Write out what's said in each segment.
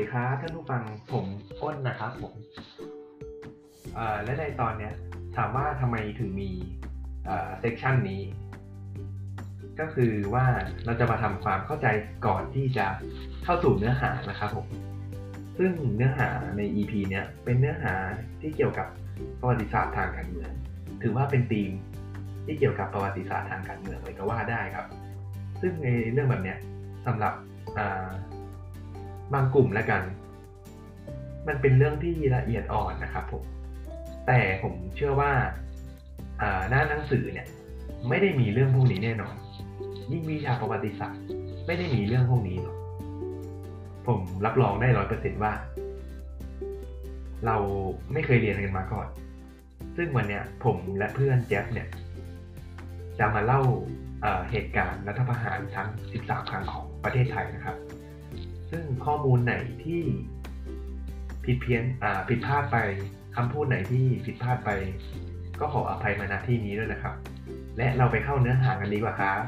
ดีครับท่านผู้ฟังผมอ้นนะครับผมและในตอนเนี้ยถามว่าทำไมถึงมีเซกชันนี้ ก็คือว่าเราจะมาทำความเข้าใจก่อนที่จะเข้าสู่เนื้อหานะครับผมซึ่งเนื้อหาใน EP เนี้ยเป็นเนื้อหาที่เกี่ยวกับประวัติศาสตร์ทางการเมือง ถือว่าเป็นธีมที่เกี่ยวกับประวัติศาสตร์ทางการเมืองเลยก็ว่าได้ครับ ซึ่งในเรื่องแบบเนี้ยสำหรับ บางกลุ่มแล้วกัน มันเป็นเรื่องที่ละเอียดอ่อนนะครับผม แต่ผมเชื่อว่าหน้าหนังสือเนี่ย ไม่ได้มีเรื่องพวกนี้แน่นอน ยิ่งวิชาประวัติศาสตร์ ไม่ได้มีเรื่องพวกนี้หรอกผมรับรองได้ร้อยเปอร์เซ็นว่า เราไม่เคยเรียนกันมาก่อน ซึ่งวันเนี้ยผมและเพื่อนแจ๊บเนี่ย จะมาเล่าเหตุการณ์รัฐประหารทั้ง 13 ครั้งของประเทศไทยนะครับ ซึ่งข้อมูลไหนที่ผิดเพี้ยนอ่าผิดพลาดไปคำพูดไหนที่ผิดพลาดไป ก็ขออภัยมาณที่นี้ด้วยนะครับ และเราไปเข้าเนื้อหากันดีกว่าครับ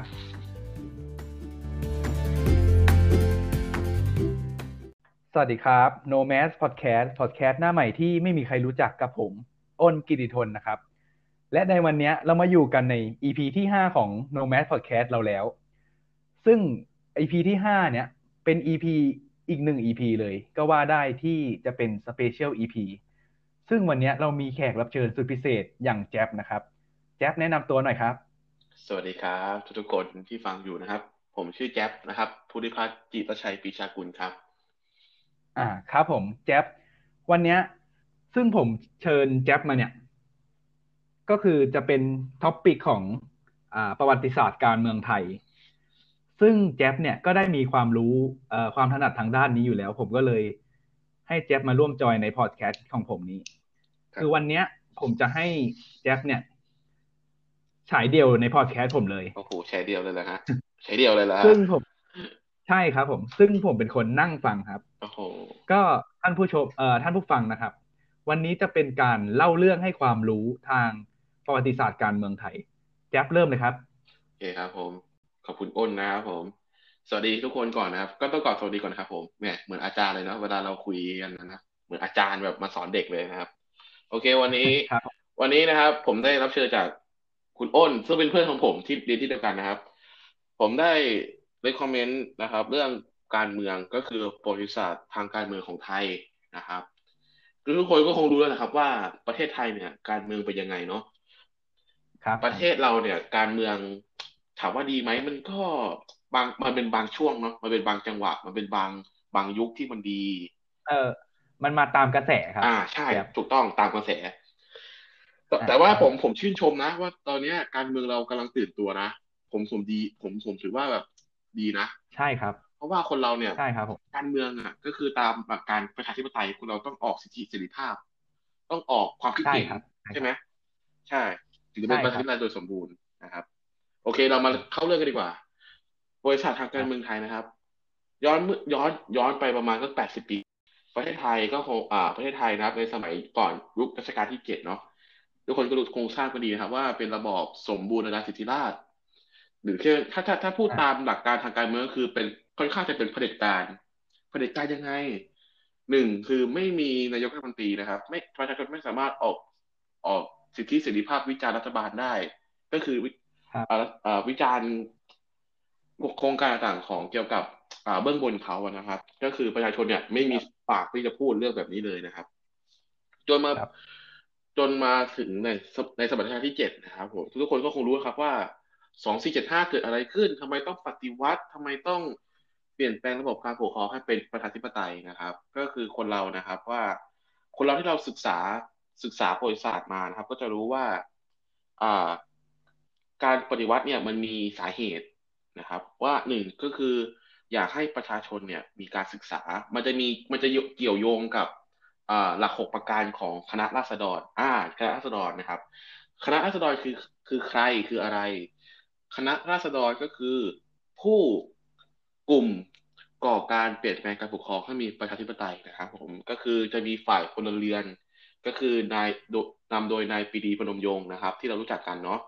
สวัสดีครับ No Mass Podcast Podcast หน้าใหม่ที่ไม่มีใครรู้จักกับผมอ้นกิติทนนะครับ และในวันนี้เรามาอยู่กันใน EP ที่ 5 ของ No Mass Podcast เราแล้ว ซึ่ง EP ที่ 5 เนี่ย เป็น EP อีกหนึ่ง EP เลยก็ว่าได้ที่จะเป็น Special EP ซึ่งวันนี้เรามีแขกรับเชิญสุดพิเศษอย่างแจ๊บนะครับ แจ๊บแนะนำตัวหน่อยครับ สวัสดีครับ ทุกๆคนที่ฟังอยู่นะครับ ผมชื่อแจ๊บนะครับภูริพัฒน์จิตชัยปีชากุลครับ อ่าครับผมแจ๊บวันนี้ซึ่งผมเชิญแจ๊บมาเนี่ย ก็คือจะเป็น topic ของอ่าประวัติศาสตร์การเมืองไทย ซึ่งแจ๊บเนี่ยก็ได้มีความรู้ความถนัดทางด้านนี้อยู่แล้ว ผมก็เลยให้แจ๊บมาร่วมจอยในพอดแคสต์ของผมนี้ คือวันเนี้ย ผมจะให้แจ๊บเนี่ยฉายเดี่ยวในพอดแคสต์ผมเลยโอ้โหฉายเดี่ยวเลยเหรอฮะฉายเดียวเลยเหรอซึ่งผม ใช่ครับ ผม ซึ่งผมเป็นคนนั่งฟังครับโอ้โหก็ท่านผู้ชมเอ่อท่านผู้ฟังนะครับ วันนี้จะเป็นการเล่าเรื่องให้ความรู้ทางประวัติศาสตร์การเมืองไทย แจ๊บเริ่มเลยครับโอเคครับผม ขอบคุณอ้นนะครับผม สวัสดีทุกคนก่อนนะครับ ก็ต้องก่อนสวัสดีก่อนครับผมแหมเหมือนอาจารย์เลยเนาะเวลาเราคุยกันนะเหมือนอาจารย์แบบมาสอนเด็กเลยนะครับ โอเค วันนี้วันนี้นะครับ ผมได้รับเชิญจากคุณอ้น ซึ่งเป็นเพื่อนของผมที่เรียนที่เดียวกันนะครับ ผมได้ได้คอมเมนต์นะครับ เรื่องการเมืองก็คือประวัติศาสตร์ทางการเมืองของไทยนะครับคือทุกคนก็คงรู้แล้วนะครับ ว่าประเทศไทยเนี่ย การเมืองเป็นยังไงเนาะครับประเทศเราเนี่ย การเมือง ถามว่าดีไหมมันก็บางมันเป็นบางช่วงเนาะมันเป็นบางจังหวะ มันเป็นบางบางยุคที่มันดี เออ มันมาตามกระแสครับ อ่าใช่ถูกต้องตามกระแส แต่ว่าผมผมชื่นชมนะ ว่าตอนนี้การเมืองเรากำลังตื่นตัวนะผมสมดี ผมผมถือว่าแบบดีนะใช่ครับ เพราะว่าคนเราเนี่ยใช่ครับผมการเมืองอะ ก็คือตามหลักการประชาธิปไตยคุณเราต้องออกสิทธิเสรีภาพ ต้องออกความคิดเห็นใช่ไหมใช่ ถึงจะเป็นประชาธิปไตยโดยสมบูรณ์นะครับ โอเค เรามาเข้าเรื่องกันดีกว่า บริษัททางการเมืองไทยนะครับ ย้อนย้อนย้อนไปประมาณสักแปดสิบปี ประเทศไทยก็คงอ่า ประเทศไทยนะครับ ในสมัยก่อนยุครัชกาลที่เจ็ดเนาะทุกคนก็รู้โครงสร้างกันดีนะครับ ว่าเป็นระบอบสมบูรณาญาสิทธิราชหรือแค่ถ้าถ้าถ้าพูดตามหลักการทางการเมืองคือเป็นค่อนข้างจะเป็นเผด็จการเผด็จการยังไงหนึ่งคือไม่มีนายกรัฐมนตรีนะครับ ไม่ประชาชนไม่สามารถออกออกสิทธิเสรีภาพวิจารณ์รัฐบาลได้ ก็คือ วิจารณ์โครงการต่างของเกี่ยวกับเบื้องบนเขาอะนะครับ ก็คือประชาชนเนี่ยไม่มีปากที่จะพูดเรื่องแบบนี้เลยนะครับ จนมาจนมาถึงในในสมัยรัชกาลที่เจ็ดนะครับผมทุกคนก็คงรู้ครับว่าสองสี่เจ็ดห้าเกิดอะไรขึ้นทำไมต้องปฏิวัติทำไมต้องเปลี่ยนแปลงระบบการปกครองให้เป็นประชาธิปไตยนะครับ ก็คือคนเรานะครับว่า คนเราที่เราศึกษาศึกษาประวัติศาสตร์มานะครับ ก็จะรู้ว่า อ่า การปฏิวัติเนี่ยมันมีสาเหตุนะครับ ว่าหนึ่งก็คืออยากให้ประชาชนเนี่ยมีการศึกษา มันจะมีมันจะเกี่ยวโยงกับหลักหกประการของคณะราษฎรอ่าคณะราษฎรนะครับ คณะราษฎรคือคือใครคืออะไร คณะราษฎรก็คือผู้กลุ่มก่อการเปลี่ยนแปลงการปกครองให้มีประชาธิปไตยนะครับ ผมก็คือจะมีฝ่ายพลเรือน ก็คือนายนำโดยนายปีดีพนมยงค์นะครับ ที่เรารู้จักกันเนาะ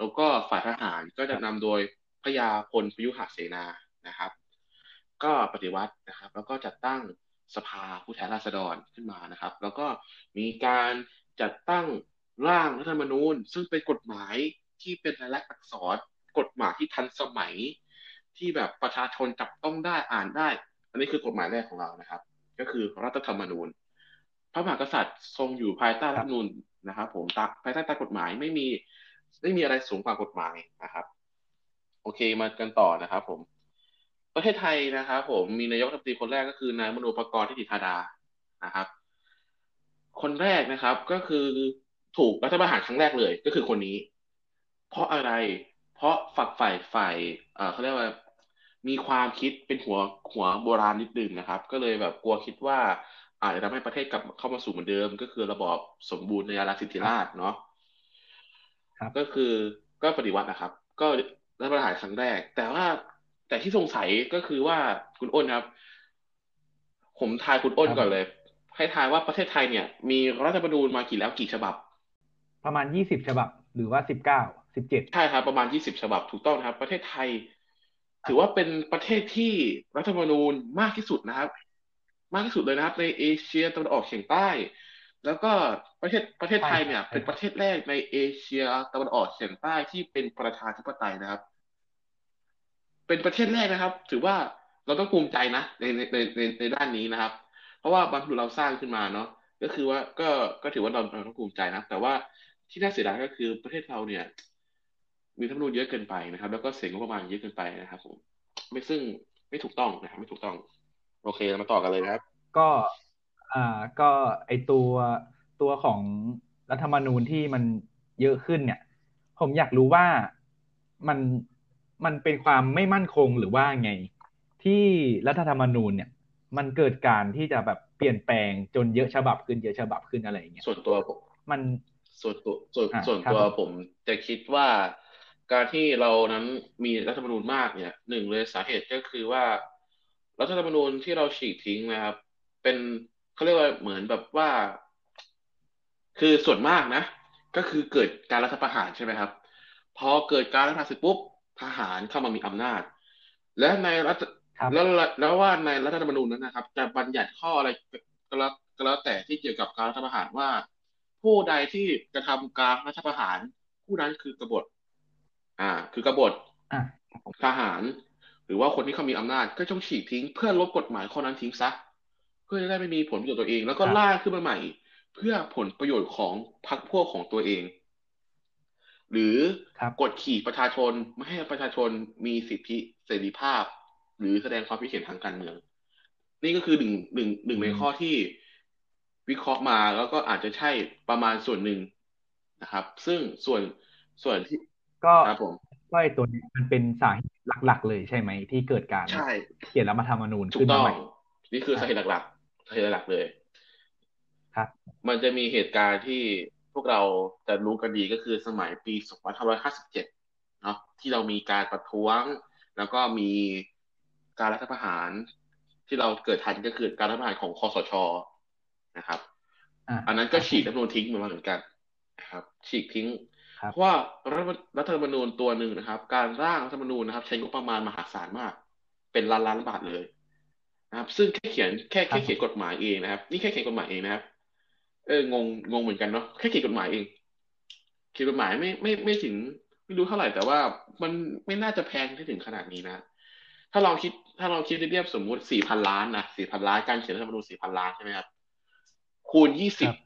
แล้วก็ฝ่ายทหารก็จะนำโดยพยาพลพยุหเสนานะครับ ก็ปฏิวัตินะครับ แล้วก็จัดตั้งสภาผู้แทนราษฎรขึ้นมานะครับ แล้วก็มีการจัดตั้งร่างรัฐธรรมนูญ ซึ่งเป็นกฎหมายที่เป็นลายลักษณ์อักษรกฎหมายที่ทันสมัยที่แบบประชาชนจับต้องได้อ่านได้ อันนี้คือกฎหมายแรกของเรานะครับ ก็คือรัฐธรรมนูญ พระมหากษัตริย์ทรงอยู่ภายใต้รัฐธรรมนูญนะครับ ผมตภายใต้ตากฎหมายไม่มี ไม่มีอะไรสูงกว่ากฎหมายนะครับ โอเคมากันต่อนะครับ ผม ประเทศไทยนะครับผมมีนายกรัฐมนตรีคนแรกก็คือนายมโนปกรณ์ทิติธาดานะครับ คนแรกนะครับ ก็คือถูกรัฐประหารครั้งแรกเลย ก็คือคนนี้ เพราะอะไร เพราะฝักใฝ่ฝ่ายเขาเรียกว่ามีความคิดเป็นหัวหัวโบราณนิดนึงนะครับ ก็เลยแบบกลัวคิดว่าอาจจะทำให้ประเทศกลับเข้ามาสู่เหมือนเดิม ก็คือระบอบสมบูรณ์ในอาณาสิทธิราชเนาะ ครับก็คือก็ปฏิวัตินะครับ ก็รัฐประหารครั้งแรก แต่ว่าแต่ที่สงสัยก็คือว่าคุณอ้นครับ ผมทายคุณอ้นก่อนเลย ให้ทายว่าประเทศไทยเนี่ย มีรัฐธรรมนูญมากี่แล้วกี่ฉบับ ประมาณยี่สิบฉบับ หรือว่าสิบเก้าสิบเจ็ดใช่ครับประมาณยี่สิบฉบับถูกต้องนะครับ ประเทศไทย ถือว่าเป็นประเทศที่รัฐธรรมนูญมากที่สุดนะครับ มากที่สุดเลยนะครับ ในเอเชียตะวันออกเฉียงใต้ แล้วก็ประเทศประเทศไทยเนี่ย เป็นประเทศแรกในเอเชียตะวันออกเฉียงใต้ที่เป็นประชาธิปไตยนะครับ เป็นประเทศแรกนะครับ ถือว่าเราต้องภูมิใจนะในในในในในด้านนี้นะครับ เพราะว่าบรรพบุรุษเราสร้างขึ้นมาเนาะก็คือว่าก็ก็ถือว่าเราเราต้องภูมิใจนะแต่ว่าที่น่าเสียดายก็คือประเทศเราเนี่ย มีรัฐธรรมนูญเยอะเกินไปนะครับ แล้วก็เสียงงบประมาณเยอะเกินไปนะครับผมไม่ซึ่งไม่ถูกต้องนะครับไม่ถูกต้อง โอเคเรามาต่อกันเลยนะครับ ก็ อ่าก็ไอตัวตัวของรัฐธรรมนูญที่มันเยอะขึ้นเนี่ย ผมอยากรู้ว่ามันมันเป็นความไม่มั่นคงหรือว่าไง ที่รัฐธรรมนูญเนี่ย มันเกิดการที่จะแบบเปลี่ยนแปลงจนเยอะฉบับขึ้นเยอะฉบับขึ้นอะไรอย่างเงี้ยส่วนตัวผมมันส่วนตัวส่วนอ่าส่วนครับตัวผมผมจะคิดว่าการที่เรานั้นมีรัฐธรรมนูญมากเนี่ยหนึ่งเลยสาเหตุก็คือว่า รัฐธรรมนูญที่เราฉีกทิ้งนะครับ เป็น เขาเรียกว่าเหมือนแบบว่า คือส่วนมากนะ ก็คือเกิดการรัฐประหารใช่ไหมครับ พอเกิดการรัฐประหารเสร็จปุ๊บทหารเข้ามามีอำนาจ และในรัฐครับแล้วแล้วว่าในรัฐธรรมนูญนั้นนะครับ จะบัญญัติข้ออะไรก็แล้วก็แล้วแต่ที่เกี่ยวกับการรัฐประหารว่า ผู้ใดที่กระทำการรัฐประหาร ผู้นั้นคือกบฏ อ่า คือกบฏอะทหาร หรือว่าคนที่เขามีอำนาจก็ต้องฉีกทิ้ง เพื่อลบกฎหมายข้อนั้นทิ้งซะเพื่อจะได้ไม่มีผลประโยชน์ตัวเอง แล้วก็ครับล่างขึ้นมาใหม่ เพื่อผลประโยชน์ของพรรคพวกของตัวเอง หรือครับกดขี่ประชาชนไม่ให้ประชาชนมีสิทธิเสรีภาพ หรือแสดงความคิดเห็นทางการเมือง นี่ก็คือหนึ่งหนึ่งหนึ่งในอืมข้อที่วิเคราะห์มาแล้วก็อาจจะใช่ประมาณส่วนหนึ่งนะครับ ซึ่งส่วนส่วนที่ก็ครับผมก็ไอตัวนี้มันเป็นสาเหตุหลัก ๆ เลยใช่ไหมที่เกิดการใช่เขียนรัฐธรรมนูญถูขึ้กนต้มาองใหม่นี่คือสาเหตุหลักๆสาเหตุหลักๆเลย ครับ มันจะมีเหตุการณ์ที่พวกเราจะรู้กันดีก็คือสมัยปี 2557 เนาะที่เรามีการประท้วง แล้วก็มีการรัฐประหารที่เราเกิดทันก็คือการรัฐประหารของคอสชนะครับอะอันนั้นก็ฉีกรัฐธรรมนูญทิ้งมาเหมือนกันนะครับ ฉีกทิ้งครับเพราะว่ารัฐรัฐธรรมนูญตัวหนึ่งนะครับ การร่างรัฐธรรมนูญนะครับ ใช้งบประมาณมหาศาลมาก เป็นล้านล้านบาทเลย นะครับ ซึ่งแค่เขียนแค่ครัแค่บเขียนกฎหมายเองนะครับ นี่แค่เขียนกฎหมายเองนะครับ เอองงงงเหมือนกันเนาะแค่เขียนกฎหมายเอง เขียนกฎหมายไม่ไม่ไม่ถึงไม่รู้เท่าไหร่แต่ว่ามันไม่น่าจะแพงได้ถึงขนาดนี้นะ ถ้าลองคิดถ้าลองคิดเรียบๆสมมุติสี่พันล้านนะสี่พันล้านการเขียนรัฐธรรมนูญสี่พันล้านใช่ไหมครับคูณยี่สิบครับ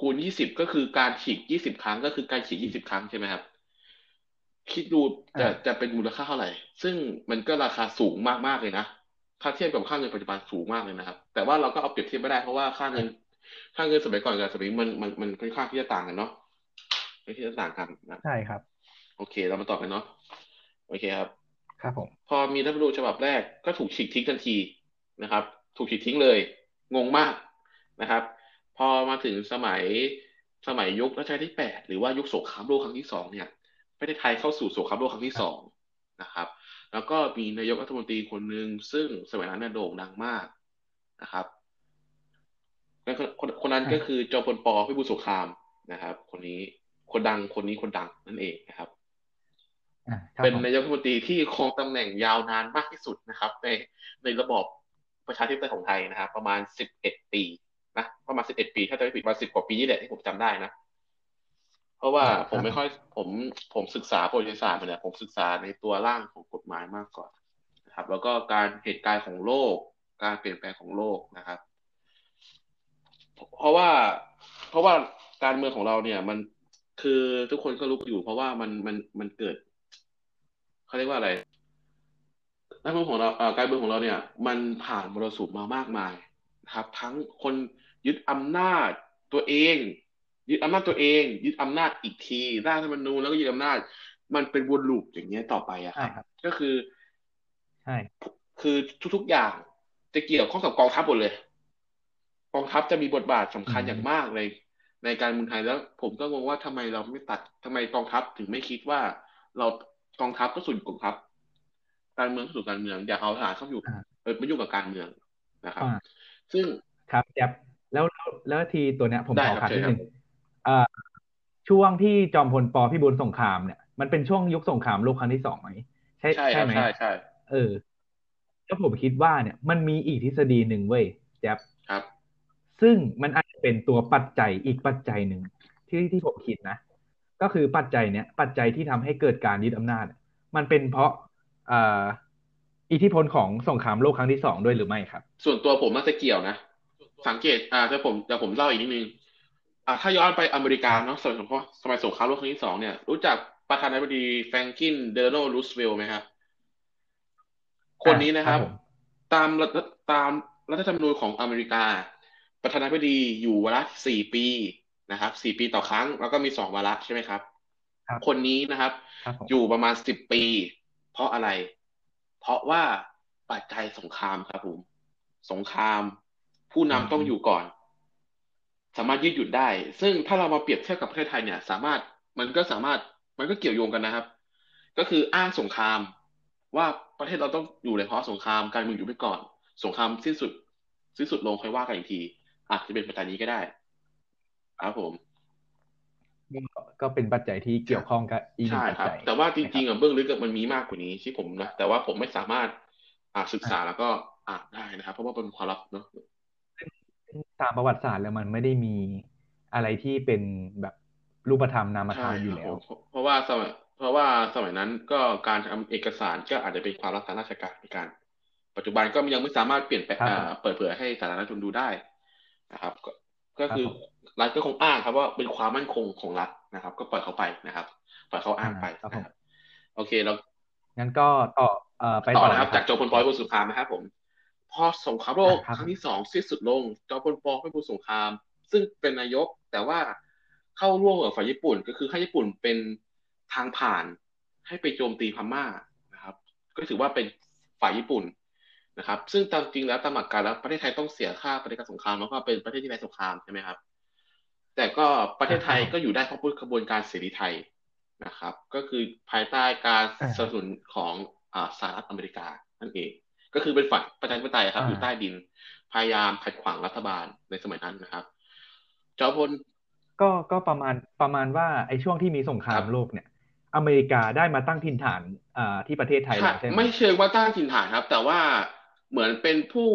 คูณยี่สิบก็คือการฉีกยี่สิบครั้ง ก็คือการฉีกยี่สิบครั้งใช่ไหมครับ คิดดูจะอ่าจะเป็นมูลค่าเท่าไหร่ ซึ่งมันก็ราคาสูงมากๆเลยนะ ถ้าเทียบกับค่าเงินปัจจุบันสูงมากเลยนะครับ แต่ว่าเราก็เอาเปรียบเทียบไม่ได้เพราะว่าค่าเงินค่าเงินสมัยก่อนกับสมัยนี้มันมันมันค่อนข้างที่จะต่างกันเนาะไม่ที่จะต่างกันนะใช่ครับ โอเค เรามาต่อกันเนาะโอเคครับ ครับผม พอมีรัฐธรรมนูญฉบับแรกก็ถูกฉีกทิ้งทันทีนะครับ ถูกฉีกทิ้งเลย งงมากนะครับ พอมาถึงสมัยสมัยยุครัชกาลที่แปดหรือว่ายุคสงครามโลกครั้งที่สองเนี่ยประเทศไทยเข้าสู่สงครามโลกครั้งที่สองนะครับ แล้วก็มีนายกรัฐมนตรีคนหนึ่งซึ่งสมัยนั้นเนี่ยโด่งดังมากนะครับและคนคนคนนั้นอ่าก็คือจอมพลปพิบูลสงครามนะครับ คนนี้คนดังคนนี้คนดังนั่นเองนะครับอะครับเป็นผมนายกรัฐมนตรีที่ครองตำแหน่งยาวนานมากที่สุดนะครับ ในในระบอบประชาธิปไตยของไทยนะครับ ประมาณสิบเอ็ดปีนะประมาณสิบเอ็ดปี ถ้าจะไม่ผิดประมาณสิบกว่าปีนี่แหละที่ผมจำได้นะเพ ราะว่าผมไม่ค่อยผมผมศึกษาประวัติศาสตร์มาเนี่ยผมศึกษาในตัวร่างของกฎหมายมากกว่านะครับ แล้วก็การเหตุการณ์ของโลก การเปลี่ยนแปลงของโลกนะครับ เพราะว่าเพราะว่าการเมืองของเราเนี่ย มันคือทุกคนก็รู้อยู่ เพราะว่ามันมันมันเกิดเขาเรียกว่าอะไรการเมืองของเราการเมืองของเราเนี่ย มันผ่านมรสุมมามากมายนะครับ ทั้งคนยึดอำนาจตัวเอง ยึดอำนาจตัวเอง ยึดอำนาจอีกทีร่างรัฐธรรมนูญแล้วก็ยึดอำนาจ มันเป็นวนลูปอย่างเงี้ยต่อไปอะครับก็คือใช่คือทุกๆอย่างจะเกี่ยวข้องกับกองทัพหมดเลย กองทัพจะมีบทบาทสำคัญอย่างมากเลยในการเมืองไทยแล้ว ผมก็งงว่าทำไมเราไม่ตัดทำไมกองทัพถึงไม่คิดว่า เรากองทัพก็ส่วนกองทัพ การเมืองก็ส่วนการเมือง อย่าเอาทหารเข้าอยู่เออไม่ยุ่งกับการเมืองนะครับ ซึ่งครับแจ๊บแล้วแล้วทีตัวเนี้ยผมขอคัดนิดนึง อ่ช่วงที่จอมพลปพิบูลสงครามเนี่ยมันเป็นช่วงยุคสงครามโลกครั้งที่สองไหมใช่ใช่ไหมใช่ใช่เออ แล้วผมคิดว่าเนี่ย มันมีอีกทฤษฎีหนึ่งเว้ยแจ๊บครับ ซึ่งมันอาจจะเป็นตัวปัจจัยอีกปัจจัยหนึ่งที่ที่ผมคิดนะก็คือปัจจัยเนี้ยปัจจัยที่ทำให้เกิดการยึดอำนาจ มันเป็นเพราะอ่าอิทธิพลของสงครามโลกครั้งที่สองด้วยหรือไม่ครับ ส่วนตัวผมน่าจะเกี่ยวนะสังเกตอ่าถ้าผมจะผมเล่าอีกนิดนึง อ่าถ้าย้อนไปอเมริกาเนาะสมัยสงครามสมัยสงครามโลกครั้งที่สองเนี่ย รู้จักประธานาธิบดีแฟรงกินเดโนรูสเวลต์ไหมครับคนนี้นะครับครับผมตามรัฐตามรัฐธรรมนูญของอเมริกา ประธานาธิบดีอยู่วาระสี่ปีนะครับสี่ปีต่อครั้ง แล้วก็มีสองวาระใช่ไหมครับ ครับคนนี้นะครับ ครับผมอยู่ประมาณสิบปี เพราะอะไร เพราะว่าปัจจัยสงครามครับผมสงคราม ผู้นำต้องอยู่ก่อน สามารถยืดหยุ่นได้ ซึ่งถ้าเรามาเปรียบเทียบกับประเทศไทยเนี่ย สามารถมันก็สามารถมันก็เกี่ยวโยงกันนะครับ ก็คืออ้างสงคราม ว่าประเทศเราต้องอยู่ในเพราะสงครามการเมืองอยู่ไปก่อน สงครามสิ้นสุดสิ้นสุดลงค่อยว่ากันอีกที อาจจะเป็นปัจจัยนี้ก็ได้ครับผมก็ก็เป็นปัจจัยที่เกี่ยวข้องกับอีกหนึ่ใช่งปัจครับจัยแต่ว่าจริงๆนะคบอะเบื้องลึกอะมันมีมากกว่านี้ที่ผมนะแต่ว่าผมไม่สามารถอ่าศึกษาแล้วก็อ่านได้นะครับ เพราะว่าเป็นความลับเนาะ ตามประวัติศาสตร์แล้วมันไม่ได้มีอะไรที่เป็นแบบรูปธรรมนามธรใช่รมอยู่ครัแล้บวผมเพราะว่าสมัยเพราะว่าสมัยนั้นก็การทำเอกสารก็อาจจะเป็นความลับทางราชการเหมือนกันปัจจุบันก็ยังไม่สามารถเปลี่ยนแปลงครับอ่าเปิดเผยให้สาธารณชนดูได้นะครับ ก็ก็คือครับผมรัฐก็คงอ้างครับว่าเป็นความมั่นคงของรัฐนะครับ ก็ปล่อยเขาไปนะครับปล่อยเขาอ้างไปครับนะผมครับ โอเคเรางั้นก็ต่อเอ่อไปต่ต่ออนะครับเลยจากจอมพลปพิบูลสงครามนะครับผม พอสงครามโลกครับครั้งที่สองสิ้นสุดลง จอมพลปพิบูลสงคราม ซึ่งเป็นนายกแต่ว่าเข้าร่วมกับฝ่ายญี่ปุ่น ก็คือให้ญี่ปุ่นเป็นทางผ่านให้ไปโจมตีพม่านะครับ ก็ถือว่าเป็นฝ่ายญี่ปุ่นนะครับ ซึ่งตามจริงแล้วตามหลักการแล้วประเทศไทยต้องเสียค่าปฏิการสงครามแล้วก็เป็นประเทศที่แพ้สงครามใช่ไหมครับ แต่ก็ประเทศไทยก็อยู่ได้เพราะกระบวนการเสรีไทยนะครับ ก็คือภายใต้การสนับสนุนของอ่าสหรัฐอเมริกานั่นเอง ก็คือเป็นฝ่ายประชาธิปไตยครับ อยู่ใต้ดิน พยายามขัดขวางรัฐบาลในสมัยนั้นนะครับจอมพลก็ก็ประมาณประมาณว่าไอ้ช่วงที่มีสงคราครัมบโลกเนี่ย อเมริกาได้มาตั้งถิ่นฐานอ่าที่ประเทศไทยแล้วใช่ไหมไม่เชิงว่าตั้งถิ่นฐานครับ แต่ว่าเหมือนเป็นผู้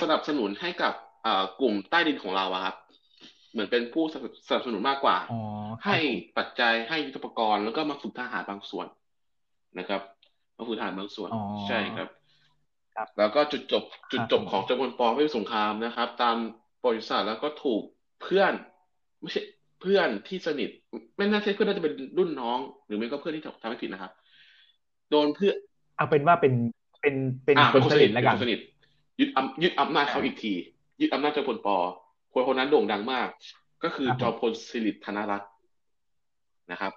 สนับสนุนให้กับเอ่อกลุ่มใต้ดินของเราอะครับ เหมือนเป็นผู้สนับสนุนมากกว่าอ๋อครับให้ผมปัจจัยให้ยุทธปกรณ์แล้วก็มาฝึกทหารบางส่วนนะครับมาฝึกทหารบางส่วนอ๋อใช่ครับครับ แล้วก็จุดจบจุดจบครับของจอมพลปไม่สงครามนะครับ ตามประวัติศาสตร์แล้วก็ถูกเพื่อนไม่ใช่เพื่อนที่สนิท ไม่น่าใช่เพื่อนน่าจะเป็นรุ่นน้อง หรือไม่ก็เพื่อนที่ทำไม่ผิดนะครับ โดนเพื่อนเอาเป็นว่าเป็นเป็นเป็นอ่าคนสนิทแล้วกันเป็นคนสนิทยึดอำยึดอำนาจเขาอีกที ยึดอำนาจจอมพลปคนคนนั้นโด่งดังมาก ก็คือครับผมจอมพลสิริธนรัตน์นะครับ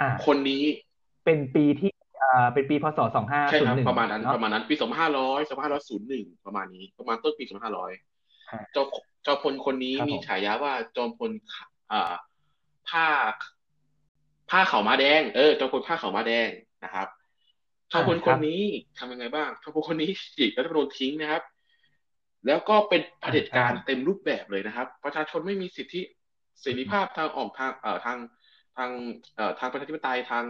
อ่า คนนี้เป็นปีที่ อ่าเป็นปีพศสองห้าใช่ศูนครับย์หนึ่งประมาณนั้นเนาะประมาณนั้นปีสองพันห้าร้อยสองพันห้าร้อยศูนย์หนึ่งประมาณนี้ ประมาณต้นปีสองพันห้าร้อยอ่าจอมจอมพลคนนี้ครับมีผมฉายาว่าจอมพลขาอ่าผ้าผ้าขาวม้าแดง เออจอมพลผ้าขาวม้าแดงนะครับจอมพลคนนี้ทำยังไงบ้างจอมพลคนนี้ฉีกรัฐธรรมนูญทิ้งนะครับ แล้วก็เป็นเผด็จการเต็มรูปแบบเลยนะครับ ประชาชนไม่มีสิทธิเสรีภาพทางออกทางเอ่อทางทางเอ่อทางประชาธิปไตยทาง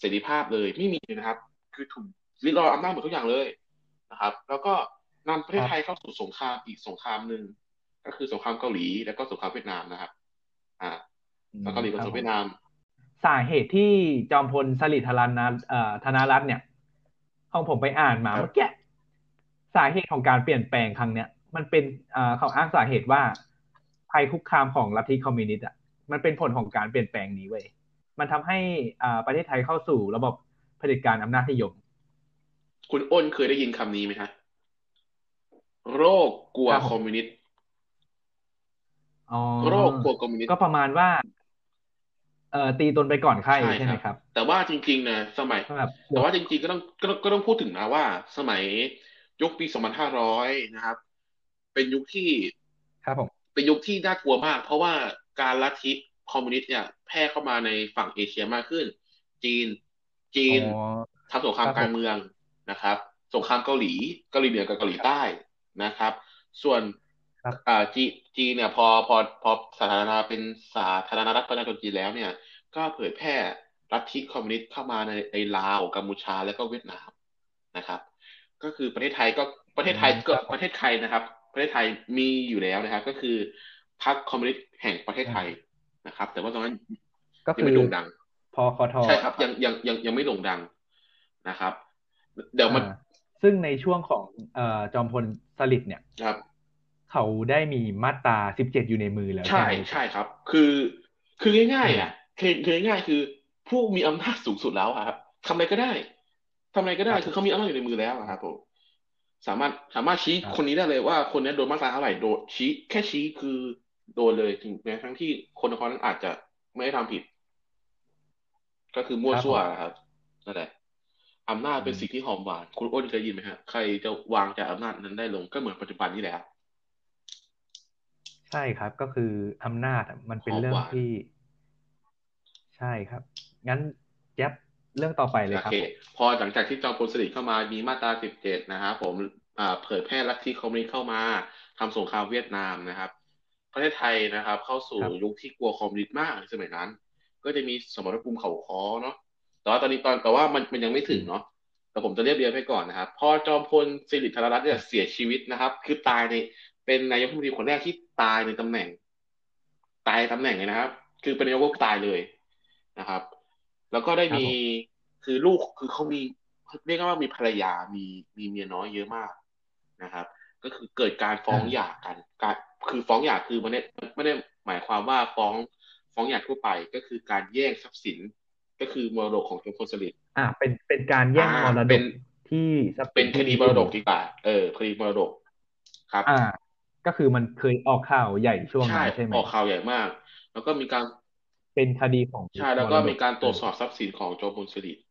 เสรีภาพเลยไม่มีเลยนะครับ คือถูกริดรอนอำนาจหมดทุกอย่างเลยนะครับ แล้วก็นำประเทศไทยเข้าสู่สงครามอีกสงครามหนึ่งก็คือสงครามเกาหลีแล้วก็สงครามเวียดนามนะครับ อ่าเกาหลีกับสงครามเวียดนาม สาเหตุที่จอมพลสฤษดิ์ธารณเอ่อธนรัตน์เนี่ยของผมไปอ่านมาเมื่อกี้สาเหตุของการเปลี่ยนแปลงครั้งเนี้ยมันเป็นเอ่อเขาอ้างสาเหตุว่าภัยคุกคามของลัทธิคอมมิวนิสต์อะมันเป็นผลของการเปลี่ยนแปลงนี้เว้ย มันทำให้อ่าประเทศไทยเข้าสู่ระบบเผด็จการอำนาจนิยม คุณอ้นเคยได้ยินคำนี้ไหมฮะโรคกลัวครับผมคอมมิวนิสต์อ๋อโรคกลัวคอมมิวนิสต์ก็ประมาณว่า เอ่อตีตนไปก่อนไข้ใช่ใช่ไหมคครัรับบแต่ว่าจริง ๆนะสมัยสำหรับแต่ว่าจริงๆก็ต้องก็ต้องก็ต้องพูดถึงนะว่า สมัยยุคปี2500นะครับ เป็นยุคที่ครับผมเป็นยุคที่น่ากลัวมาก เพราะว่าการลัทธิ คอมมิวนิสต์เนี่ยแพร่เข้ามาในฝั่งเอเชียมากขึ้น จีน จีนอ๋อทำสงครามครับผมการเมืองนะครับ สงครามเกาหลีเกาหลีเหนือกับเกาหลีใต้นะครับ ส่วนครับอ่าจีจีนเนี่ยพอพอพอสาธารณรัฐเป็นสาธารณรัฐประชาชนจีนแล้วเนี่ย ก็เผยแพร่ลัทธิคอมมิวนิสต์เข้ามาในในลาวกัมพูชาและก็เวียดนามนะครับ ก็คือประเทศไทยก็ประเทศไทยก็ประเทศไทยนะครับ ประเทศไทยมีอยู่แล้วนะครับ ก็คือพรรคคอมมิวนิสต์แห่งประเทศไทย นะครับ แต่ว่าตอนนั้นก็ยังคือไม่โด่งดัง พอคอทอใช่ครับ ยังยังยังยังไม่โด่งดังนะครับ เดี๋ยวมันอ่าซึ่งในช่วงของเอ่อจอมพลสฤษดิ์เนี่ยครับ เขาได้มีมาตราสิบเจ็ดอยู่ในมือแล้ว ใช่ไหมใช่ครับ คือคือง่ายๆอะคือคือง่ายๆคือผู้มีอำนาจสูงสุดแล้วอะครับทำอะไรก็ได้ทำอะไรก็ได้คือเขามีอำนาจอยู่ในมือแล้วอะครับผมสามารถสามารถชี้คนนี้ได้เลยว่าคนนี้โดนมาตราเท่าไหร่โดนชี้แค่ชี้คือ โดนเลยถึงแม้ทั้งที่คนคนนั้นอาจจะไม่ได้ทำผิด ก็คือมั่วซั่วครับนั่นแหละอำนาจเป็นสิ่งที่หอมหวานคุณอ้นเคยยินไหมฮะใครจะวางจากอำนาจนั้นได้ลงก็เหมือนปัจจุบันนี่แหละครับใช่ครับก็คืออำนาจอะมันเป็นหอมเรื่องหวานที่ ใช่ครับ งั้นแจ๊บเรื่องต่อไปเลยโอครับเคพอหลังจากที่จอมพลสฤษดิ์เข้ามามีมาตรา 17 นะครับผมอ่าเผยแพร่ลัทธิคอมมิวนิสต์เข้ามาทำสงครามเวียดนามนะครับ ประเทศไทยนะครับ เข้าสู่ครับยุคที่กลัวคอมมิวนิสต์มากในสมัยนั้น ก็จะมีสมรภูมิเขาค้อเนาะแต่ว่าตอนนี้ตอนแต่ว่ามันมันยังไม่ถึงเนาะแต่ผมจะเรียบเรียงให้ก่อนนะครับ พอจอมพลสฤษดิ์ธนรัตน์เนี่ยเสียชีวิตนะครับ คือตายในเป็นนายกรัฐมนตรีคนแรกที่ตายในตำแหน่ง ตายในตำแหน่งเลยนะครับ คือเป็นนายกตายเลยนะครับ แล้วก็ได้ครับมีผมคือลูกคือเขามีเรียกว่ามีภรรยามีมีเมียน้อยเยอะมากนะครับ ก็คือเกิดการฟ้องหย่ากันการคือฟ้องหย่าคือมันไม่ไม่ได้หมายความว่าฟ้องฟ้องหย่าทั่วไปก็คือการแย่งทรัพย์สิน ก็คือมรดกของจอมพลสฤษดิ์อ่า เป็นเป็นการแย่งอ่ามรดเป็กนที่ทรัพย์สิเป็นคดีมรดกที่ดีกว่าเออคดีมรดกครับ อ่า ก็คือมันเคยออกข่าวใหญ่ช่วงใช่นั้นใช่ไหมออกข่าวใหญ่มาก แล้วก็มีการเป็นคดีของใช่แล้วก็มดมีการตรวจสอบทรัพย์สินของโจอมพลสฤษดิ์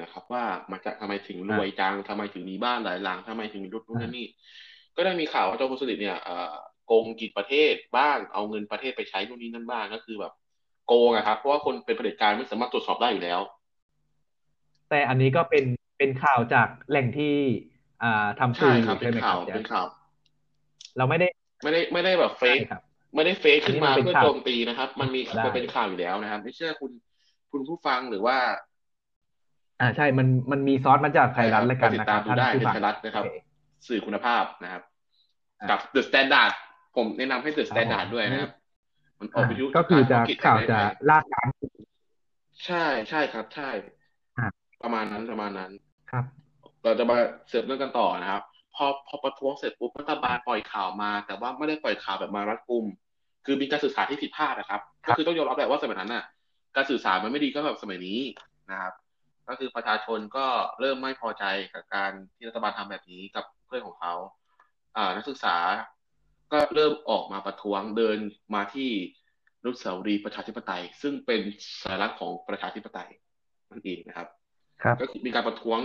นะครับ ว่ามาจากทำไมถึงรวยจังทำไมถึงมีบ้านหลายหลังทำไมถึงมีรถนู่นนั่นนี่ ก็ได้มีข่าวว่าโจอมพลสฤษดิ์เนี่ยเอ่อโกงกินประเทศบ้างเอาเงินประเทศไปใช้นู่นนี่นั่นบ้างก็คือแบบ โกงอะครับ เพราะว่าคนเป็นเผด็จการไม่สามารถตรวจสอบได้อยู่แล้ว แต่อันนี้ก็เป็นเป็นข่าวจากแหล่งที่อ่าทำสื่ใช่ออครับยู่เป็ใช่นไหมคข่ารัวบแจ๊เป็บนข่าว เราไม่ได้ ไม่ได้ไม่ได้แบบเฟใช่กครับไม่ได้เฟกขึ้นมาอันนี้มันเป็นเพื่อข่าวโจมตีนะครับ มันมีได้มันเป็นข่าวอยู่แล้วนะครับ ไม่เชื่อคุณคุณผู้ฟังหรือว่า อ่าใช่มันมันมีซอสมาจากไทยรัฐแล้วกันติดนะคตารัมบดูได้ผู้ในฟังไทยรัฐนะครับโอเสื่อคุณภาพนะครับอ่ากับ The Standard ผมแนะนำให้ The ครับ Standard ผมด้วยนะครับ มันออกอ่าวิทยุก็คือจะภาษาอังกฤษข่าวในจะไทยลาดการใช่ใช่ครับ ใช่อ่าประมาณนั้นประมาณนั้นครับ เราจะมาเสิร์ฟเรื่องกันต่อนะครับ พอพอประท้วงเสร็จปุ๊บรัฐบาลปล่อยข่าวมา แต่ว่าไม่ได้ปล่อยข่าวแบบมารัดกุม คือมีการสื่อสารที่ผิดพลาดนะครับครัก็บคือต้องยอมรับแหละว่าสมัยนั้นน่ะ การสื่อสารมันไม่ดีก็แบบสมัยนี้นะครับก็คือประชาชนก็เริ่มไม่พอใจกับการที่รัฐบาลทำแบบนี้กับเพื่อนของเขาอ่านักศึกษาก็เริ่มออกมาประท้วงเดินมาที่อนุสาวรีย์ประชาธิปไตย ซึ่งเป็นสัญลักษณ์ของประชาธิปไตยนั่นเองนะครับ ครับก็คือมีการประท้วง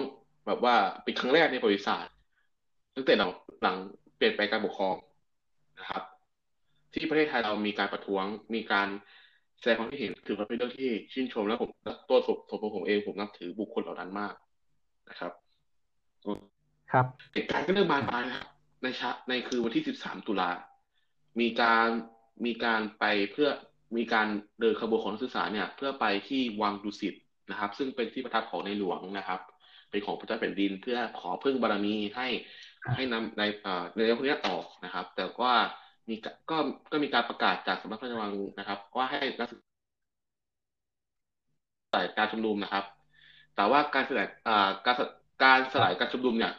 แบบว่าเป็นครั้งแรกในประวัติศาสตร์ตั้งแต่หลังหลังเปลี่ยนแปลงการปกครองนะครับ ที่ประเทศไทยเรามีการประท้วงมีการแสดงความคิดเห็นถือว่าเป็นเรื่องที่ชื่นชมแล้วผมตัวส่วนตัวผมเองผมนับถือบุคคลเหล่านั้นมากนะครับ ครับเหตุการณ์ก็เริ่มบานปลายนะครับในชะในคือวันที่13ตุลา มีการมีการไปเพื่อมีการเดินขบวนของนักศึกษาเนี่ย เพื่อไปที่วังดุสิตนะครับ ซึ่งเป็นที่ประทับของในหลวงนะครับ เป็นของพระเจ้าแผ่นดินเพื่อขอพึ่งบารมีให้ให้นำในในเรื่องพวกนี้ออกนะครับ แต่ว่ามีก็ก็มีการประกาศจากสำนักพระราชวังนะครับ ว่าให้นักศึกษาการชุมนุมนะครับ แต่ว่าการสลายการการสลายการชุมนุมเนี่ย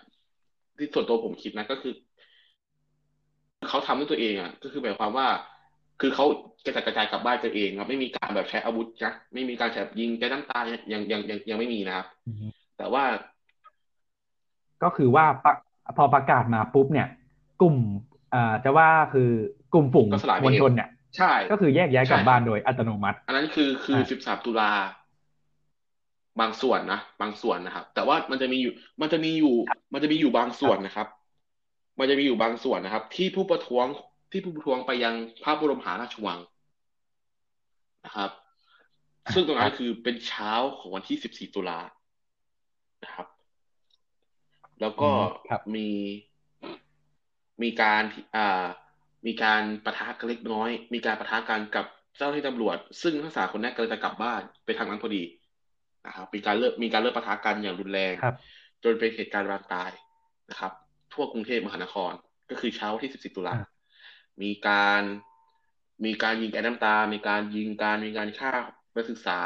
ที่ส่วนตัวผมคิดนะก็คือเขาทำด้วยตัวเองอะ ก็คือหมายความว่า คือเขากระจายกระจายกลับบ้านตัวเองครับไม่มีการแบบใช้อาวุธนะไม่มีการใช้ยิงแก๊สน้ำตายังยังยังยังไม่มีนะครับแต่ว่า ก็คือว่าพอประกาศมาปุ๊บเนี่ย กลุ่มอ่าจะว่าคือกลุ่มฝูงมวลชนเนี่ย ใช่ ก็คือแยกย้ายกลับบ้านโดยอัตโนมัติ อันนั้นคือคือสิบสามตุลา บางส่วนนะบางส่วนนะครับ แต่ว่ามันจะมีอยู่ มันจะมีอยู่ มันจะมีอยู่บางส่วนนะครับ มันจะมีอยู่บางส่วนนะครับ ที่ผู้ประท้วงที่ผู้ประท้วงไปยังพระบรมหาราชวังนะครับ ซึ่งตรงนั้นคือเป็นเช้าของวันที่สิบสี่ตุลานะครับ แล้วก็มีมีการอ่ามีการประทะกันเล็กน้อย มีการประทะกันกับเจ้าหน้าที่ตำรวจ ซึ่งทั้งสามคนนี้กำลังจะกลับบ้านไปทางนั้นพอดี นะครับมีการเลิกมีการเลิกประทะกันอย่างรุนแรงจนเป็นเหตุการณ์บานตายนะครับ ทั่วกรุงเทพมหานคร ก็คือเช้าที่ 14 ตุลามีการมีการยิงแก๊สน้ำตา มีการยิงการมีการฆ่านักศึกษา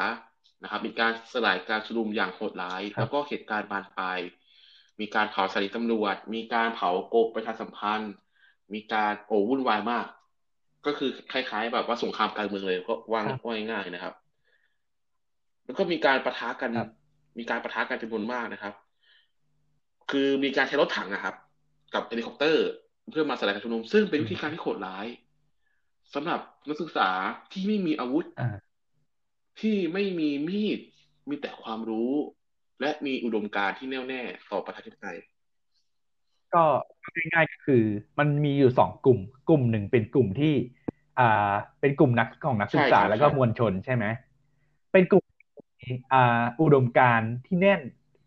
นะครับ มีการสลายการชุมนุมอย่างโหดร้าย แล้วก็เหตุการณ์บานปลายมีการเผาสถานีตำรวจ มีการเผาโกประชาสัมพันธ์ มีการโอ้วุ่นวายมาก ก็คือคล้าย ๆ แบบว่าสงครามการเมืองเลยก็ว่างว่าง่ายๆนะครับ แล้วก็มีการประทะกันมีการประทะกันจำนวนมากนะครับ คือมีการใช้รถถังนะครับ กับเฮลิคอปเตอร์ เพื่อมาสลายการชุมนุม ซึ่งเป็นวิธีการที่โหดร้ายสำหรับนักศึกษาที่ไม่มีอาวุธที่ไม่มีมีดมีแต่ความรู้ และมีอุดมการณ์ที่แน่วแน่ต่อประชาธิปไตยก็ง่ายๆก็คือ มันมีอยู่สองกลุ่ม กลุ่มหนึ่งเป็นกลุ่มที่ อ่า เป็นกลุ่มนักของนักศึกษาแล้วก็มวลชนใช่ไหมเป็นกลุ่ม อ่าอุดมการณ์ที่แน่น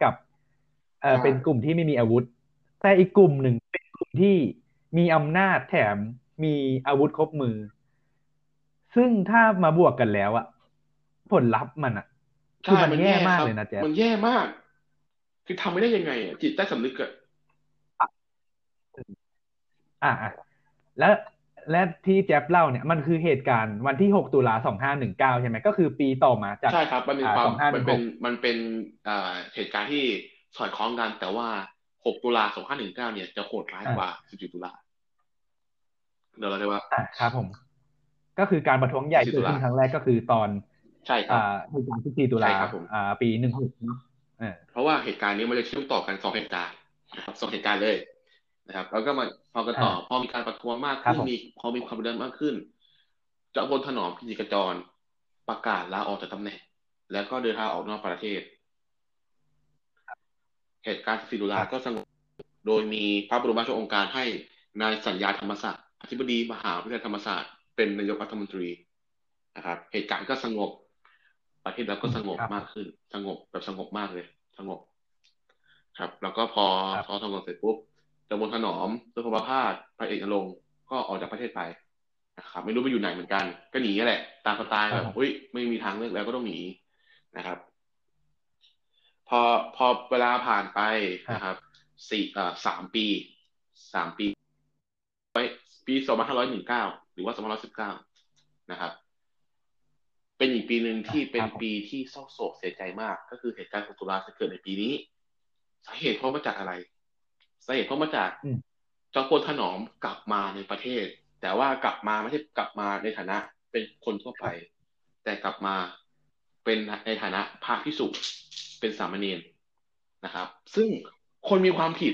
กับเอ่อเป็นกลุ่มที่ไม่มีอาวุธ แต่อีกกลุ่มหนึ่งเป็นกลุ่มที่มีอำนาจแถมมีอาวุธครบมือ ซึ่งถ้ามาบวกกันแล้วอะผลลัพธ์มันอะคือมันแย่มากเลยนะแจ๊มันแย่มาก คือทำไม่ได้ยังไงอะจิตใต้สำนึกอะอ่าแล้ว และที่แจ๊บเล่าเนี่ยมันคือเหตุการณ์วันที่หกตุลาสองห้าหนึ่งเก้าใช่ไหมก็คือปีต่อมาจากใช่ครับ มันเป็นความมันเป็นมันเป็นอ่าเหตุการณ์ที่สอดคล้องกันแต่ว่าหกตุลาสองห้าหนึ่งเก้าเนี่ยจะโหดร้ายกว่าสิบจุตุลาเดี๋ยวเราจะว่าครับผม ก็คือการประท้วงใหญ่เกิดขึ้นครั้งแรกก็คือตอนใช่ครับเหตุการณ์ที่สี่ตุลาครับผมอ่าปีหนึ่งหกเพราะว่าเหตุการณ์นี้มันจะเชื่อมต่อกันสองเหตุการณ์นะครับสองเหตุการณ์เลย นะครับ แล้วก็มาพอกันต่อพอมีการประท้วงมากขึ้นมีพอมีความเดินมากขึ้นเจ้าบนถนอมพิจิกจรประกาศลาออกจากตำแหน่งแล้วก็เดินทางออกนอกประเทศ เหตุการณ์สี่ตุลาก็สงบโดยมีพระบรมราชโองการให้นายสัญญาธรรมศาสตร์อธิบดีมหาวิทยาลัยธรรมศาสตร์เป็นนายกรัฐมนตรีนะครับ เหตุการณ์ก็สงบ ประเทศเราก็สงบมากขึ้น สงบแบบสงบมากเลย สงบ ครับ แล้วก็พอพอสงบเสร็จปุ๊บ จำนวนถนอมตุพภาพพระเอกนรงก็ออกจากประเทศไปนะครับ ไม่รู้ไปอยู่ไหนเหมือนกัน ก็หนีแหละ ตามสไตล์แบบอุ้ยไม่มีทางเลือกแล้วก็ต้องหนีนะครับ พอพอเวลาผ่านไปนะครับสี่อ่าสามปีสามปีไปปีสองพันห้าร้อยหนึ่งเก้าหรือว่าสองพันร้อยสิบเก้านะครับ เป็นอีกปีหนึ่งที่เป็นปีที่เศร้าโศกเสียใจมาก ก็คือเหตุการณ์ของตุลาจะเกิดในปีนี้ สาเหตุเพราะมาจากอะไร สาเหตุเพราะมาจากจอมพลถนอมกลับมาในประเทศ แต่ว่ากลับมาไม่ใช่กลับมาในฐานะเป็นคนทั่วไป แต่กลับมาเป็นในฐานะพระพิสุเป็นสามเณรนะครับ ซึ่งคนมีความผิด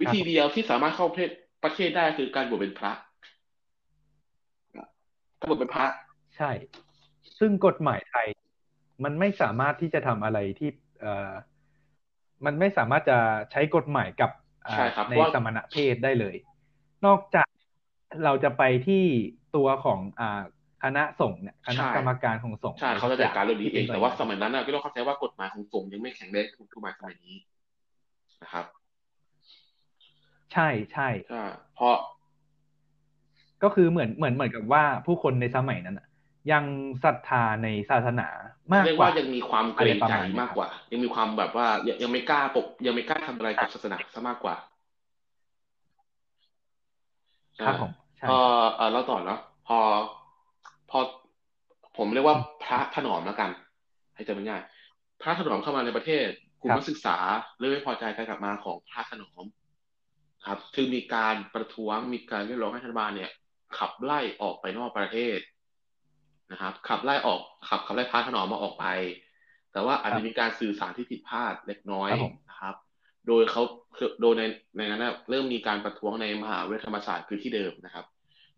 วิธีเดียวที่สามารถเข้าประเทศประเทศได้คือการบวชเป็นพระการบวชเป็นพระ ใช่ ซึ่งกฎหมายไทย มันไม่สามารถที่จะทำอะไรที่เอ่อมันไม่สามารถจะใช้กฎหมายกับ ในสมณเพศได้เลย นอกจากเราจะไปที่ตัวของอ่าคณะสงฆ์เนี่ยคณะกรรมการของสงฆ์ใช่เขาจะจัดการเรื่องนี้เองแต่ว่าสมัยนั้นก็ต้องเข้าใจว่ากฎหมายของสงฆ์ยังไม่แข็งแรงเหมือนกฎหมายสมัยนี้นะครับ ใช่ใช่เพราะ ก็คือเหมือนเหมือนเหมือนกับว่าผู้คนในสมัยนั้น ยังศรัทธาในศาสนามากกว่าเรียกว่ายังมีความเกรงใจมากกว่า ยังมีความแบบว่ายังไม่กล้าปก ยังไม่กล้าทำอะไรกับศาสนาซะมากกว่าครับผมใช่พอเออเราต่อเนาะพอพอผมเรียกว่าพระถนอมแล้วกัน ให้จำง่ายๆพระถนอมเข้ามาในประเทศกลุ่มนักศึกษาเริ่มไม่พอใจการกลับมาของพระถนอมครับคือมีการประท้วงมีการเรียกร้องให้รัฐบาลเนี่ย ขับไล่ออกไปนอกประเทศ นะครับ ขับไล่ออกขับขับไล่พระถนอมมาออกไป แต่ว่าอาจจะมีการสื่อสารที่ผิดพลาดเล็กน้อยครับผมนะครับ โดยเขาโดยในในนั้นนะเริ่มมีการประท้วงในมหาวิทยาลัยธรรมศาสตร์คือที่เดิมนะครับ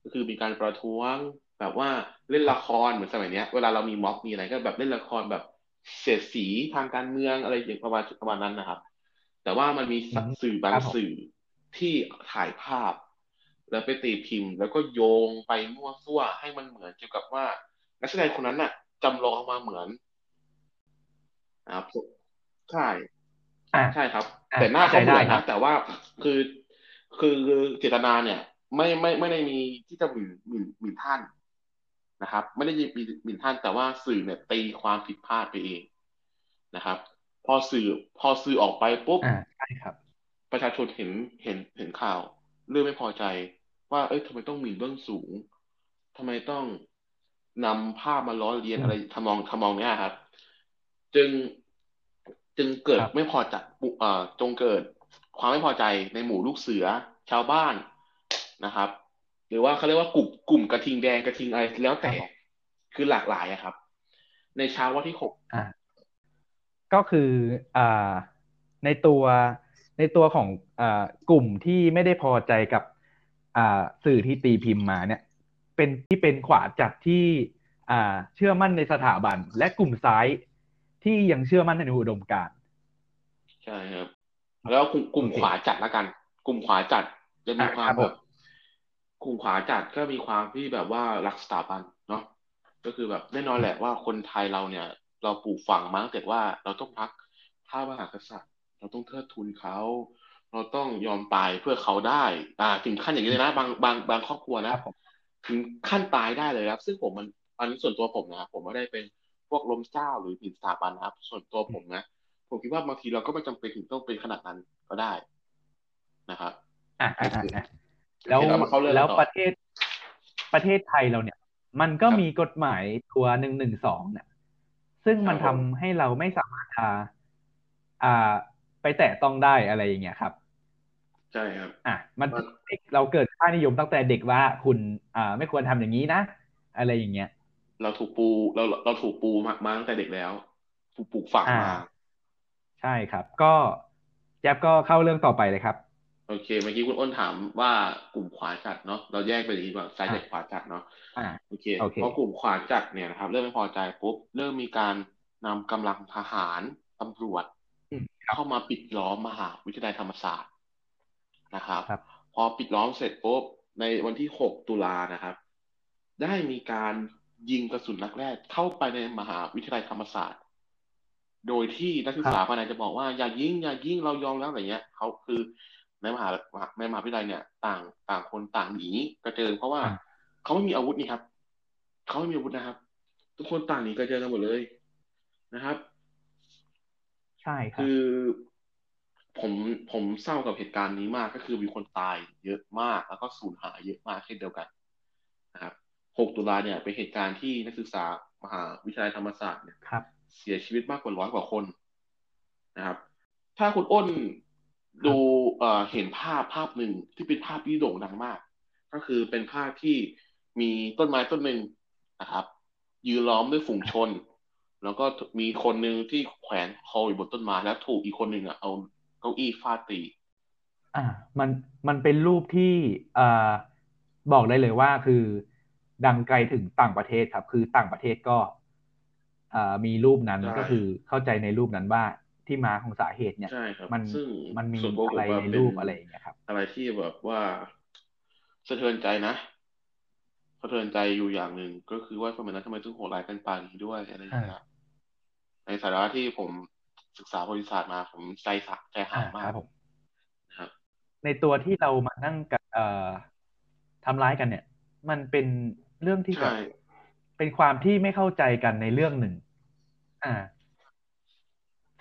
ก็คือมีการประท้วงแบบว่าเล่นละครเหมือนสมัยเนี้ย เวลาเรามีม็อบมีอะไรก็แบบเล่นละครแบบเสียดสีทางการเมืองอะไรอย่างประมาณประมาณนั้นนะครับ แต่ว่ามันมีอืมสื่อบางครับผมสื่อที่ถ่ายภาพ แล้วไปตีพิมพ์ แล้วก็โยงไปมั่วซั่วให้มันเหมือนเกี่ยวกับว่า นักแสดงคนนั้นน่ะจำลองมาเหมือนนะครับใช่อ่าใช่ครับอะแต่หน้าเขาเข้าใจเหมือนได้ครันะบแต่ว่าคือคือเจตนาเนี่ย ไม่ไม่ไม่ได้มีที่จะหมิ่นหมิ่นหมิ่นท่านนะครับ ไม่ได้มีหมิ่นท่าน แต่ว่าสื่อเนี่ยตีความผิดพลาดไปเองนะครับ พอสื่อพอสื่อออกไปปุ๊บอ่าใช่ครับ ประชาชนเห็นเห็นเห็นข่าว เรื่องไม่พอใจ ว่าเอ้ยทำไมต้องหมิ่นเบื้องสูงทำไมต้อง นำภาพมาล้อเลียนอืมอะไรทำนองทำนองเนี้ยครับ จึงจึงเกิดครับไม่พอใจปุเอ่อจงเกิด ความไม่พอใจในหมู่ลูกเสือชาวบ้านนะครับ หรือว่าเขาเรียกว่ากลุ่มกลุ่มกระทิงแดงกระทิงอะไรแล้วแต่ครับผมคือหลากหลายอะครับ ในเช้าวันที่หกอ่าก็คืออ่าในตัวในตัวของอ่ากลุ่มที่ไม่ได้พอใจกับอ่าสื่อที่ตีพิมพ์มาเนี่ย เป็นที่เป็นขวาจัดที่อ่าเชื่อมั่นในสถาบัน และกลุ่มซ้ายที่ยังเชื่อมั่นในอุดมการณ์ใช่ครับ แล้วกลุ่มกลุ่มโอเคขวาจัดละกัน กลุ่มขวาจัดจะมีอะความครับแบผมบกลุ่มขวาจัดก็มีความที่แบบว่ารักสถาบันเนาะก็คือแบบแน่นอนแหละว่าคนไทยเราเนี่ย เราปลูกฝังมาตั้งแต่ว่าเราต้องรักพระมหากษัตริย์ เราต้องเทิดทูนเขาเราต้องยอมตายเพื่อเขาได้ อ่า ถึงขั้นอย่างนี้เลยนะ บางบางบางครอบครัวคนะรับผม ถึงขั้นตายได้เลยครับ ซึ่งผมมันอันนี้ส่วนตัวผมนะครับผมไม่ได้เป็นพวกล้มเจ้าหรือผิดสถาบันนะครับ ส่วนตัวผมนะ ผมคิดว่าบางทีเราก็ไม่จำเป็นถึงต้องเป็นขนาดนั้นก็ได้นะครับอะอะอะอะแล้วโอเคเรามาเข้าเรื่องแล้วต่อประเทศประเทศไทยเราเนี่ย มันก็ครับมีกฎหมายตัวหนึ่งหนึ่งสองเนี่ยซึ่งมันครัทำบผมให้เราไม่สามารถจะอ่าไปแตะต้องได้อะไรอย่างเงี้ยครับ ใช่ครับ อะมันมันเราเกิดค่านิยมตั้งแต่เด็กว่าคุณอ่าไม่ควรทำอย่างนี้นะ อะไรอย่างเงี้ย เราถูกปูเราเราถูกปูมามาตั้งแต่เด็กแล้ว ถูกปลูกฝังอ่ามา ใช่ครับ ก็แจ๊บก็เข้าเรื่องต่อไปเลยครับ โอเค เมื่อกี้คุณอ้นถามว่ากลุ่มขวาจัดเนาะ เราแยกไปอย่างนี้ก่อนซ้ายจัดขวาจัดเนาะอ่าโอเคโอเคพอกลุ่มขวาจัดเนี่ยนะครับ เริ่มไม่พอใจปุ๊บ เริ่มมีการนำกำลังทหารตำรวจอืมเข้ามาปิดล้อมมหาวิทยาลัยธรรมศาสตร์ นะครับครับพอปิดล้อมเสร็จปุ๊บในวันที่ 6 ตุลานะครับ ได้มีการยิงกระสุนนัดแรกเข้าไปในมหาวิทยาลัยธรรมศาสตร์ โดยที่นักศึกษาภายในจะบอกว่าอย่ายิงอย่ายิงเรายอมแล้วอะไรเงี้ยเขาคือในมหาในมหาวิทยาลัยเนี่ย ต่างต่างคนต่างหนีกระเจิงเพราะว่าอ่าเขาไม่มีอาวุธนี่ครับเขาไม่มีอาวุธนะครับ ทุกคนต่างหนีกระเจิงกันหมดเลยนะครับ ใช่ครับคือ ผมผมเศร้ากับเหตุการณ์นี้มากก็คือมีคนตายเยอะมาก แล้วก็สูญหายเยอะมากเช่นเดียวกันนะครับ 6 ตุลาเนี่ยเป็นเหตุการณ์ที่นักศึกษามหาวิทยาลัยธรรมศาสตร์เนี่ยครับเสียชีวิตมากกว่าร้อยกว่าคนนะครับ ถ้าคุณอ้นดูเอ่อเห็นภาพภาพหนึ่งที่เป็นภาพที่โด่งดังมาก ก็คือเป็นภาพที่มีต้นไม้ต้นหนึ่งนะครับ ยืนล้อมด้วยฝูงชน แล้วก็มีคนหนึ่งที่แขวนคออยู่บนต้นไม้แล้วถูกอีกคนหนึ่งอะเอา เก้าอี้ฟาดตี อ่า มันมันเป็นรูปที่อ่าบอกได้เลยว่าคือดังไกลถึงต่างประเทศครับ คือต่างประเทศก็อ่ามีรูปนั้นใช่ก็คือเข้าใจในรูปนั้นว่าที่มาของสาเหตุเนี่ยใช่ครับมันซึ่งมันมีส่วนตัวผมอะไรว่าในเป็นรูปอะไรอย่างเงี้ยครับ อะไรที่แบบว่าสะเทือนใจนะสะเทือนใจอยู่อย่างหนึ่งก็คือว่าสมัยนั้นทำไมถึงโหดร้ายกันปานนี้ด้วยอะไรอย่างเงี้ยในสาระที่ผม ศึกษาบริษัทมาผมใจสักใจหายมาครักบผมนะครับ ในตัวที่เรามานั่งกับเอ่อทำร้ายกันเนี่ย มันเป็นเรื่องที่แบใช่บเป็นความที่ไม่เข้าใจกันในเรื่องหนึ่ง อ่า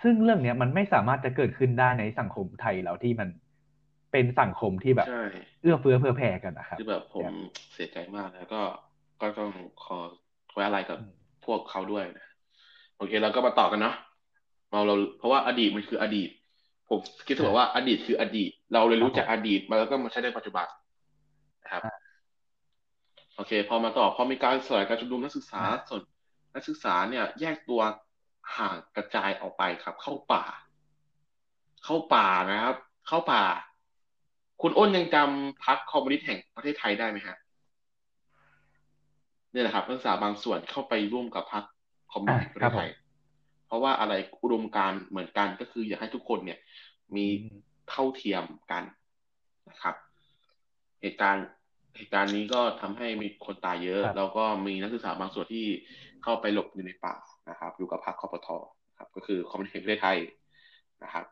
ซึ่งเรื่องเนี้ยมันไม่สามารถจะเกิดขึ้นได้ในสังคมไทยเราที่มันเป็นสังคมที่แบบใช่เอื้อเฟื้อเผื่อแผ่กันนะครับคือแบบผมเสียใจมากแล้วก็ก็ต้องขอไว้อะไรกับอืมพวกเขาด้วยนะโอเคเราก็มาต่อกันเนาะ เราเราเพราะว่าอดีตมันคืออดีต ผมคิดเสมอว่าอดีตคืออดีต เราเลยรู้จักอดีตมาแล้วก็มาใช้ในปัจจุบันนะครับ โอเค พอมาต่อพอมีการสลายการชุมนุมนักศึกษาส่วนนักศึกษาเนี่ย แยกตัวห่างกระจายออกไปครับ เข้าป่า เข้าป่านะครับ เข้าป่า คุณอ้นยังจำพรรคคอมมิวนิสต์แห่งประเทศไทยได้ไหมฮะเนี่ยแหละครับนักศึกษาบางส่วนเข้าไปร่วมกับพรรคคอมมิวนิสต์แห่งประเทศไทย เพราะว่าอะไรอุดมการณ์เหมือนกันก็คืออยากให้ทุกคนเนี่ย มีเท่าเทียมกันนะครับ เหตุการณ์เหตุการณ์นี้ก็ทำให้มีคนตายเยอะครับแล้วก็มีนักศึกษาบางส่วนที่เข้าไปหลบอยู่ในป่านะครับ อยู่กับพรรคคอปทครับ ก็คือคอมมิวนิสต์แห่งประเทศไทยนะครับ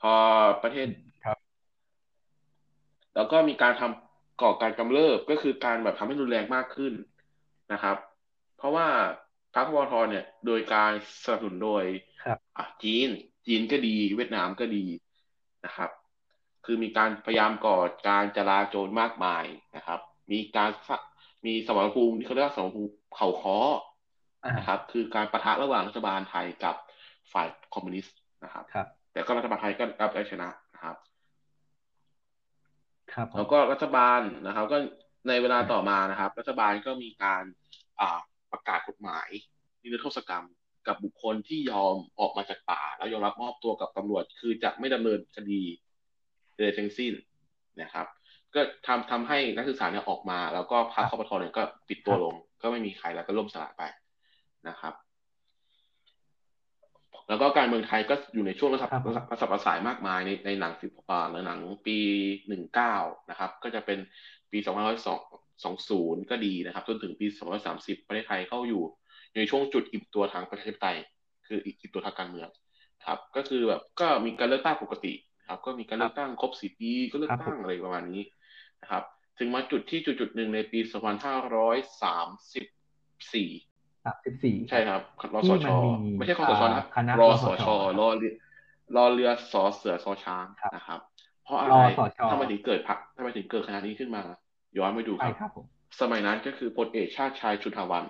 พอประเทศครับ แล้วก็มีการทำก่อการกำเริบก็คือการแบบทำให้รุนแรงมากขึ้นนะครับ เพราะว่า พรรควทเนี่ย โดยการสนับสนุนโดยครับอะจีน จีนก็ดี เวียดนามก็ดีนะครับ คือมีการพยายามก่อการจลาโจรมากมายนะครับ มีการสะมีสมรภูมิที่เขาเรียกว่าสมรภูมิเขาค้ออ่านะครับ คือการประทะระหว่างรัฐบาลไทยกับฝ่ายคอมมิวนิสต์นะครับครับแต่ก็รัฐบาลไทยก็รับได้ชนะนะครับครับผมแล้วก็รัฐบาลนะครับ ก็ในเวลาต่อมานะครับ รัฐบาลก็มีการอ่า ประกาศกฎหมายนิรโทษกรรม กับบุคคลที่ยอมออกมาจากป่า แล้วยอมรับมอบตัวกับตำรวจ คือจะไม่ดำเนินคดีใดๆทั้งสิ้นนะครับ ก็ทำทำให้นักศึกษาเนี่ยออกมา แล้วก็พรรคคอปทเนี่ยก็ปิดตัวลง ก็ไม่มีใครแล้วก็ล่มสลายไปนะครับ แล้วก็การเมืองไทยก็อยู่ในช่วงระสับครับผมระสับระสับระสายมากมายในในหนังสิบอ่าในหนังปีหนึ่งเก้านะครับ ก็จะเป็นปีสองพันร้อยสอง สองศูนย์ก็ดีนะครับ จนถึงปีสองร้อยสามสิบประเทศไทยเข้าอยู่ในช่วงจุดอิ่มตัวทางประชาธิปไตย คืออิ่มตัวทางการเมืองครับ ก็คือแบบก็มีการเลือกตั้งปกติครับ ก็มีการเลือกตั้งครบสี่ปีก็เลือกตั้งอะไรประมาณนี้นะครับ ถึงมาจุดที่จุดจุดหนึ่งในปีสองพันห้าร้อยสามสิบสี่สามสิบสี่ใช่ครับรอที่สมันชมีไม่ใช่คอสชนะอ่าคณะรอรสสชชรอเรือรอเรือสอเสือสอช้างครับนะครับ เพราะอะรไรอสชทำไมถึงเกิดพักทำไมถึงเกิดคณะนี้ขึ้นมา ย้อนไปดูคใช่รับครับผมสมัยนั้นก็คือพลเอกชาติชายชุนหวัน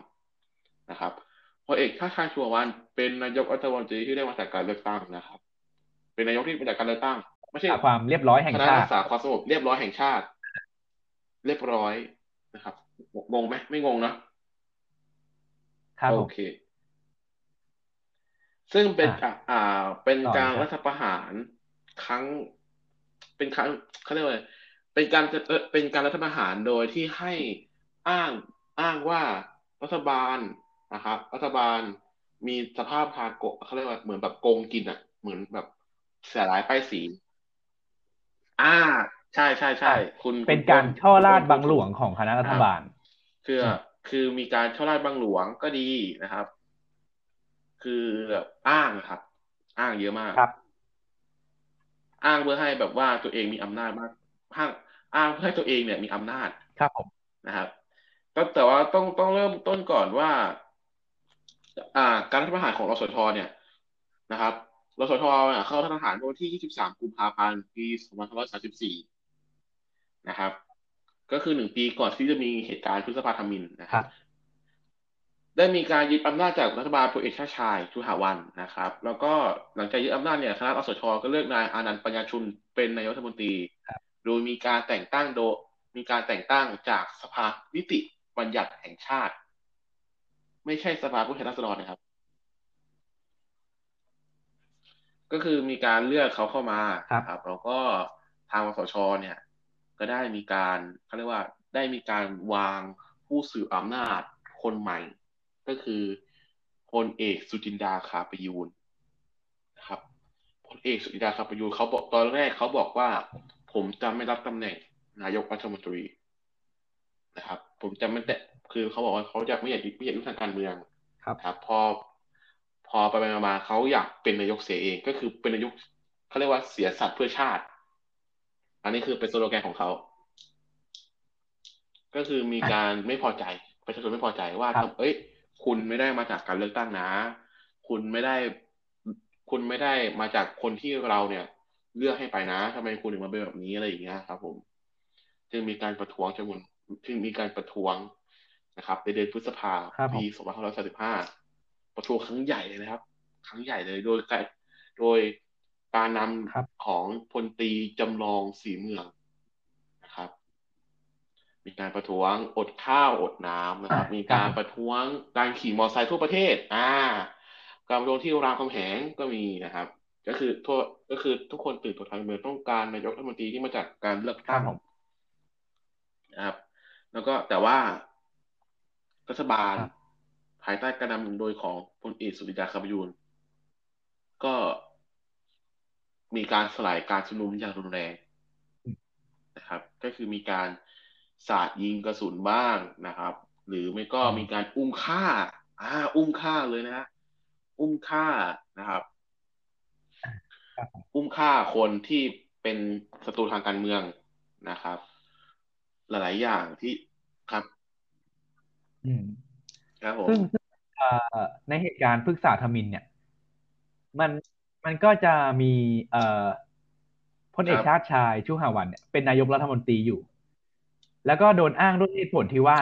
นะครับพลเอกชาติชายชุนหวัน เป็นนายกรัฐมนตรีที่ได้มาจากการเลือกตั้งนะครับ เป็นนายกที่มาจากการเลือกตั้งไม่ใช่ความเรียบร้อยแห่งคณะชารัติกษาความสงบเรียบร้อยแห่งชาติ เรียบร้อยนะครับงงไหมไม่งงเนอะครับผโอมเค ซึ่งเป็นอะอ่าเป็นต่อการเลยครับรัฐประหารครั้ง เป็นครั้งเขาเรียกว่าอะไร เป็นการเอ่อเป็นการรัฐประหารโดยที่ให้อ้างอ้างว่ารัฐบาลนะครับรัฐบาลมีสภาพทางโกเขาเรียกว่าเหมือนแบบโกงกินอะ เหมือนแบบเสียร้ายป้ายสี อ่า ใช่ใช่ใช่คุณเป็นคุณการต้นช่อราดคุณต้นบังหลวงของคณะรัฐบาล คืออืมคือมีการช่อราดบังหลวงก็ดีนะครับ คือแบบอ้างนะครับ อ้างเยอะมากครับ อ้างเพื่อให้แบบว่าตัวเองมีอำนาจมากอ้าง อ้างเพื่อให้ตัวเองเนี่ยมีอำนาจครับผมนะครับก็แต่ว่าต้องต้องเริ่มต้นก่อนว่า อ่า การรัฐประหารของรสชเนี่ยนะครับรสชเนี่ยเข้ารัฐประหารวันที่ 23 กุมภาพันธ์ ปี2534 นะครับ ก็คือหนึ่งปีก่อนที่จะมีเหตุการณ์พฤษภาธมินนะคครัรับบได้มีการยึดอำนาจจากรัฐบาลพลเอกชาติชายชุหาวันนะครับ แล้วก็หลังจากยึดอำนาจเนี่ยคณะรสชก็เลือกนายอานันต์ปัญญาชุนเป็นนายกรัฐมนตรี โดยมีการแต่งตั้งโดยมีการแต่งตั้งจากสภานิติบัญญัติแห่งชาติ ไม่ใช่สภาผู้แทนราษฎรนะครับ ก็คือมีการเลือกเขาเข้ามาครับนะครับแล้วก็ทางวสชเนี่ย ก็ได้มีการเขาเรียกว่าได้มีการวางผู้สืบอำนาจคนใหม่ ก็คือพลเอกสุจินดาคาประยูนนะครับพลเอกสุจินดาคาประยูนเขาบอกตอนแรกเขาบอกว่า ผมจะไม่รับตำแหน่งนายกรัฐมนตรีนะครับ ผมจะไม่แต่คือเขาบอกว่าเขาจะไม่อยากไม่อยากยุ่งทางการเมืองครับครับ พอพอไปไปมาๆเขาอยากเป็นนายกเสียเอง ก็คือเป็นนายกเขาเรียกว่าเสียสัตว์เพื่อชาติ อันนี้คือเป็นสโลแกนของเขาก็คือมีการไม่พอใจประชาชนไม่พอใจว่าครับทำเอ้ย คุณไม่ได้มาจากการเลือกตั้งนะ คุณไม่ได้ คุณไม่ได้มาจากคนที่เราเนี่ย เลือกให้ไปนะทำไมคุณถึงมาเป็นแบบนี้อะไรอย่างเงี้ยครับ ผม จึงมีการประท้วงจำนวนจึงมีการประท้วงนะครับในเดือนพฤษภาครับผมปี2535ประท้วงครั้งใหญ่เลยนะครับ ครั้งใหญ่เลยโดยการโดยการนครับำของพลตรีจำลองสีเมืองนะครับ มีการประท้วงอดข้าวอดน้ำนะครับอ่ามีมีการครับประท้วงการขี่มอเตอร์ไซค์ทั่วประเทศ อ่า การประท้วงที่รามคำแหงก็มีนะครับ ก็คือทั่วก็คือทุกคนตื่นตัวทางเมืองต้องการนายกรัฐมนตรีที่มาจากการเลือกครัตั้บงผมนะครับ แล้วก็แต่ว่ารัฐบาลครับภายใต้การนำโดยของพลเอกสุริยาคำยูนก็มีการสลายการชุมนุมอย่างรุนแรงนะครับ ก็คือมีการสาดยิงกระสุนบ้างนะครับ หรือไม่ก็มีการอุ้มฆ่า อ่า อุ้มฆ่าเลยนะฮะอุ้มฆ่านะครับครับ อุ้มฆ่าคนที่เป็นศัตรูทางการเมืองนะครับ หลาย ๆ อย่างที่ครับ อืมครับผมซึ่งซึ่งเอ่อในเหตุการณ์พฤกษาธมินเนี่ย มันมันก็จะมีเอ่อพลเอกครับชาติชายชูหาวันเนี่ยเป็นนายกรัฐมนตรีอยู่ แล้วก็โดนอ้างด้วยเหตุผลที่ว่า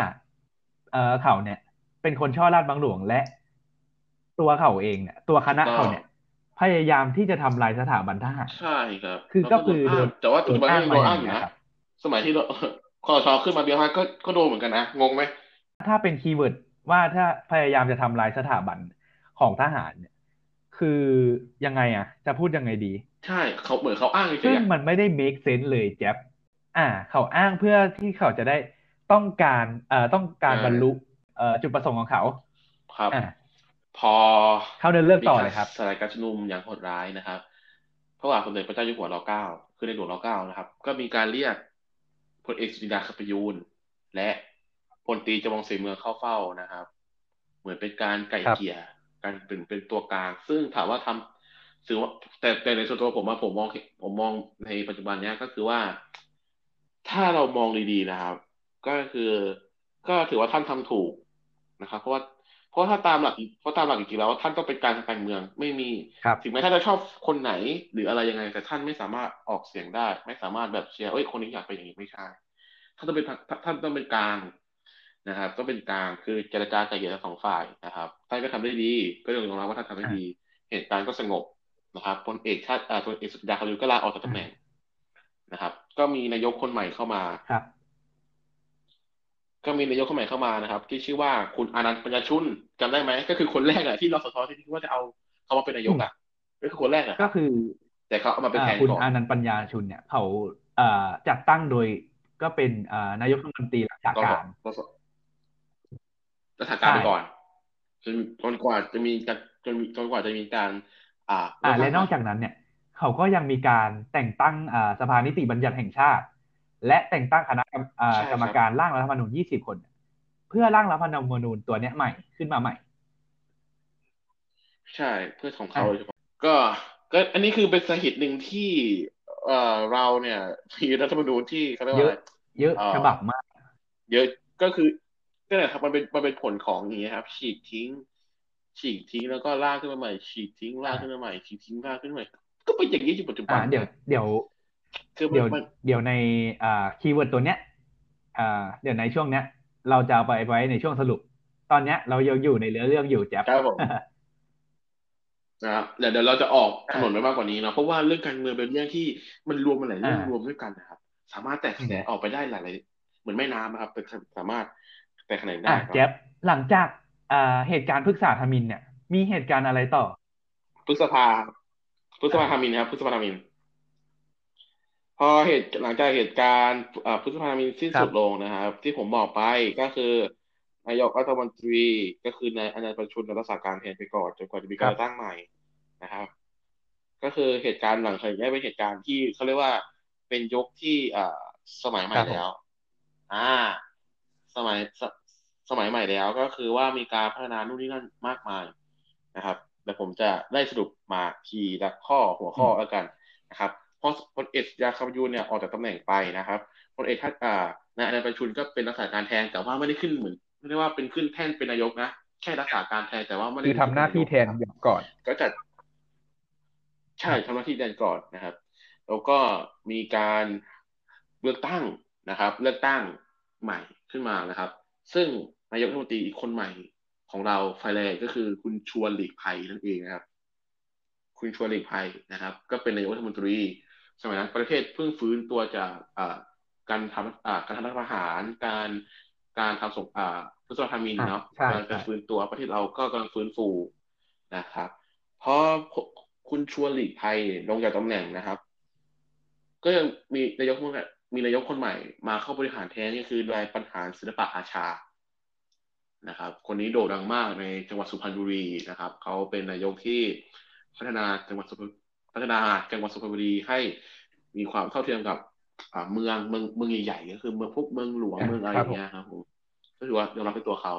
เอ่อเขาเนี่ย เป็นคนช่อราดบังหลวงและ ตัวเขาเองเนี่ยตัวคณะเขาเนี่ย พยายามที่จะทำลายสถาบันทหารใช่ครับ คือแล้วก็คือโดนอ้างโดนแต่ว่าปัจจุบันก็ยังโดนอ้างอยู่โดนอ้างมาอย่างเงี้นะยครับสมัยที่เราคอชขึ้นมาเบียร์มาก็ก็โดนเหมือนกันนะงงไหมถ้าเป็นคีย์เวิร์ดว่าถ้าพยายามจะทำลายสถาบันของทหารเนี่ย คือยังไงอะ จะพูดยังไงดี ใช่เขาเหมือนเขาอ้างเฉซึ่ยงๆอะมันไม่ได้ make sense เลยแจ๊บอ่า เขาอ้างเพื่อที่เขาจะได้ต้องการเอ่อต้องการบรรลุเอ่อจุดประสงค์ของเขาครับอ่า พอเขาเดินเรื่องต่อเลยครับมีกาสลายการชุมนุมอย่างโหดร้ายนะครับพระบาทสมเด็จพระเจ้าอยู่หัวรอเก้าคือในหลวงรอเก้านะครับ ก็มีการเรียกพลเอกสุริยาคปยูนและพลตรีจำลองศรีเมืองเข้าเฝ้านะครับ เหมือนเป็นการไกล่ครับเกลี่ยการเป็นเป็นตัวกลาง ซึ่งถามว่าทำถือว่าแต่แต่ในส่วนตัวผมว่าผมมองผมมองในปัจจุบันเนี้ยก็คือว่า ถ้าเรามองดีๆนะครับ ก็คือ ก็ถือว่าท่านทำถูกนะครับ เพราะว่า เพราะถ้าตามหลักเพราะตามหลักจริงๆแล้วท่านต้องเป็นการทางการเมืองไม่มีครับถึงแม้ท่านจะชอบคนไหนหรืออะไรยังไง แต่ท่านไม่สามารถออกเสียงได้ ไม่สามารถแบบเชียร์เอ้ยคนนี้อยากเป็นอย่างนี้ไม่ใช่ท่านต้องเป็นท่านท่านต้องเป็นกลางนะครับต้องเป็นกลางคือเจรจาไกลเกลี่ยทั้งสองฝ่ายนะครับท่านก็ทำได้ดี ก็ยอมรับว่าท่านทำได้ดี เหตุการณ์ก็สงบนะครับพลเอกชาติอ่าพลเอกสุดาคำยุก็ลาออกจากตำแหน่งนะครับ ก็มีนายกคนใหม่เข้ามาครับ ก็มีนายกคนใหม่เข้ามานะครับ ที่ชื่อว่าคุณอานันต์ปัญญาชุนจำได้ไหมก็คือคนแรกอะที่รสชที่คิดว่าจะเอาเขามาเป็นนายกอะก็คือคนแรกอะก็คือ แต่เขาเอามาเป็นอ่าแทนคุณก่อนอานันต์ปัญญาชุนเนี่ยเขาเอ่อจัดตั้งโดยก็เป็นอ่านายกรัฐมนตรีรักษาก็การก็รักษาการไปใช่ก่อนจนจนกว่าจะมีการจนจนกว่าจะมีการ อ่าอ่าเลืและตั้งนอกจากนั้นเนี่ย เขาก็ยังมีการแต่งตั้งอ่าสภานิติบัญญัติแห่งชาติ และแต่งตั้งคณะกรรมอ่ากรรมการร่างรัฐธรรมนูญ20 คน เพื่อร่างรัฐธรรมนูญตัวเนี้ยใหม่ขึ้นมาใหม่ ใช่เพื่อของเขาอะโดยเฉพาะก็ก็อันนี้คือเป็นสาเหตุหนึ่งที่เอ่อเราเนี่ยมีรัฐธรรมนูญที่เขาเรียกว่าเยอะไรอะเยอะเอ่อฉบับมาก เยอะก็คือก็เนี่ยครับมันเป็นมันเป็นผลของอย่างเงี้ยครับ ฉีกทิ้ง ฉีกทิ้งแล้วก็ร่างขึ้นมาใหม่ ฉีกทิ้งร่างขึ้นมาใหม่ฉีกทิ้งร่างขึ้นมาใหม่ก็เป็นอย่างนี้อยู่ปัจจุบันอ่าเดี๋ยวนะเดี๋ยว คือมันเดี๋ยวมันเดี๋ยวในอ่า keyword ตัวเนี้ยอ่าเดี๋ยวในช่วงเนี้ย เราจะเอาไปไว้ในช่วงสรุป ตอนเนี้ยเรายังอยู่ในเรื่องเรื่องอยู่แจ๊บครับผมนะครับเดี๋ยวเดี๋ยวเราจะออกถนนไปมากกว่านี้เนาะเพราะว่าเรื่องการเมืองเป็นเรื่องที่มันรวมมาหลายเรื่องอ่ารวมด้วยกันนะครับ สามารถแตกแขนอืมออกไปได้หลายๆเหมือนแม่น้ำนะครับเป็นสามารถแตกแขนงได้อะครับแจ๊บหลังจากอ่าเหตุการณ์พฤกษาธมินเนี่ย มีเหตุการณ์อะไรต่อพฤษภาพฤษภาธมินนะครับพฤษภาธมิน พอเหตุหลังจากเหตุการณ์อ่าพฤษภาธมินสิ้นครับสุดลงนะครับ ที่ผมบอกไปก็คือนายกรัฐมนตรีก็คือนายอนันต์ประชุนรักษาการแทนไปก่อนจนกว่าจะมีการตั้งใหม่นะครับ ก็คือเหตุการณ์หลังจากนี้เป็นเหตุการณ์ที่เขาเรียกว่าเป็นยุคที่อ่าสมัยใหม่ครับผมแล้วอ่า สมัยสสมัยใหม่แล้วก็คือว่ามีการพัฒนานู่นนี่นั่นมากมายนะครับแต่ผมจะได้สรุปมาทีละข้อหัวข้อแล้วกันนะครับเพราะพลเอกยาคำยูนเนี่ยออกจากตำแหน่งไปนะครับพลเอกทัศน์อ่านายอนันต์ประชุนก็เป็นรักษาการแทนแต่ว่าไม่ได้ขึ้นเหมือนไม่ได้ว่าเป็นขึ้นแท่นเป็นนายกนะแค่รักษาการแทนแต่ว่าไม่ได้คือทำหน้าที่แทนครับอยู่ก่อน ก็จะใช่ทำหน้าที่แทนก่อนนะครับแต่แล้วก็มีการเลือกตั้งนะครับ เลือกตั้งใหม่ขึ้นมานะครับ ซึ่งนายกรัฐมนตรีอีกคนใหม่ของเราไฟแรงก็คือคุณชวนหลีกภัยนั่นเองนะครับ คุณชวนหลีกภัยนะครับ ก็เป็นนายกรัฐมนตรี สมัยนั้นประเทศเพิ่งฟื้นตัวจากการทำการทำรัฐประหาร การการทำสงอ่าพุทธธรรมินเนาะการฟื้นตัวประเทศเราก็กำลังฟื้นฟูนะครับพอคุณชวนหลีกภัยลงจากตำแหน่งนะครับ ก็ยังมีนายกมีนายกคนใหม่มาเข้าบริหารแทนนี่คือนายปัญหาศิลปะอาชานะครับ คนนี้โด่งดังมากในจังหวัดสุพรรณบุรีนะครับ เขาเป็นนายกที่พัฒนาจังหวัดสุ พรรณพัฒนาจังหวัดสุพรรณบุรีให้มีความเท่าเทียมกับเมืองเมืองเมืองใหญ่ๆก็คือเมืองพวกเมืองหลวงเมืองอะไรอย่างเงี้ยครับผมก็ถือว่ายอมรับเป็นตัวเขา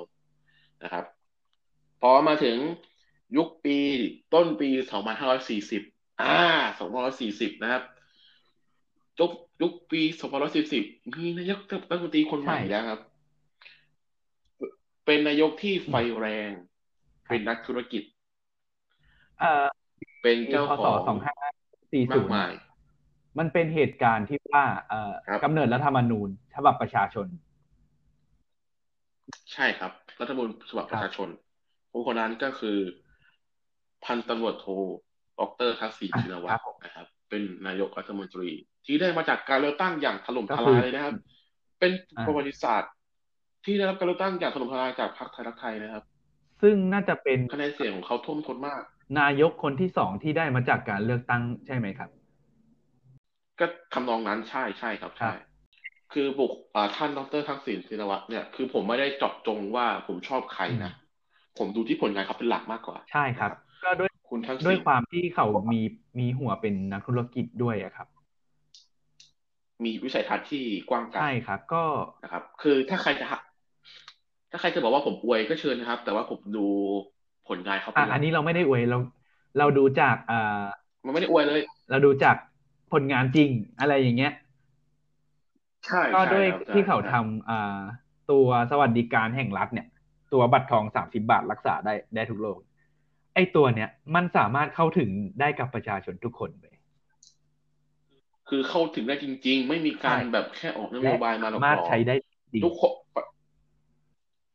นะครับพอมาถึงยุคปีต้นปีสองพันห้าร้อยสี่สิบอ่าสองพันร้อยสี่สิบนะครับยุคยุคปีสองพันร้อยสี่สิบมีนายกรัฐมนตรีคนใหม่แล้วครับ เป็นนายกที่ไฟแรง เป็นนักธุรกิจ เอ่อ เป็นเจ้าของสองห้าสี่ศูนย์มันเป็นเหตุการณ์ที่ว่าเอ่อกำเนิดรัฐธรรมนูญฉบับประชาชน ใช่ครับ รัฐธรรมนูญฉบับประชาชนผู้คนนั้นก็คือ พันตำรวจโทดรทักษิณชินวัตรนะครับ เป็นนายกรัฐมนตรี ที่ได้มาจากการเลือกตั้งอย่างถล่มทลายเลยนะครับ เป็นประวัติศาสตร์ ที่ได้รับการเลือกตั้งอย่างถล่มทลายจากพรรคไทยรักไทยนะครับ ซึ่งน่าจะเป็นคะแนนเสียงของเขาท่วมท้นมาก นายกคนที่สองที่ได้มาจากการเลือกตั้งใช่ไหมครับ ก็ทำนองนั้นใช่ใช่ครับใช่ คือบุคท่านดรทักษิณชินวัตรเนี่ยคือผมไม่ได้เจาะจงว่าผมชอบใครนะผมดูที่ผลงานเขาเป็นหลักมากกว่า ใช่ครับ ก็ด้วยคุณทั้งด้วยความที่เขามีมีหัวเป็นนักธุรกิจด้วยอะครับ มีวิสัยทัศน์ที่กว้างไกลใช่ครับ ก็นะครับ คือถ้าใครจะถ้าใครจะบอกว่าผมอวยก็เชิญนะครับ แต่ว่าผมดู ผลงานเขาเป็นอันนี้เราไม่ได้อวยเรา เราดูจากอ่ามันไม่ได้อวยเลย เราดูจากผลงานจริงอะไรอย่างเงี้ยใช่ก็ด้วยที่เขาทำอ่าตัวสวัสดิการแห่งรัฐเนี่ย ตัวบัตรทองสามสิบาทรักษาได้ได้ทุกโรคไอ้ตัวเนี้ยมันสามารถเข้าถึงได้กับประชาชนทุกคนเลย คือเข้าถึงได้จริง ๆ ไม่มีการแบบแค่ออกนโยบายมาหลอกสามารถใช้ได้ทุกคน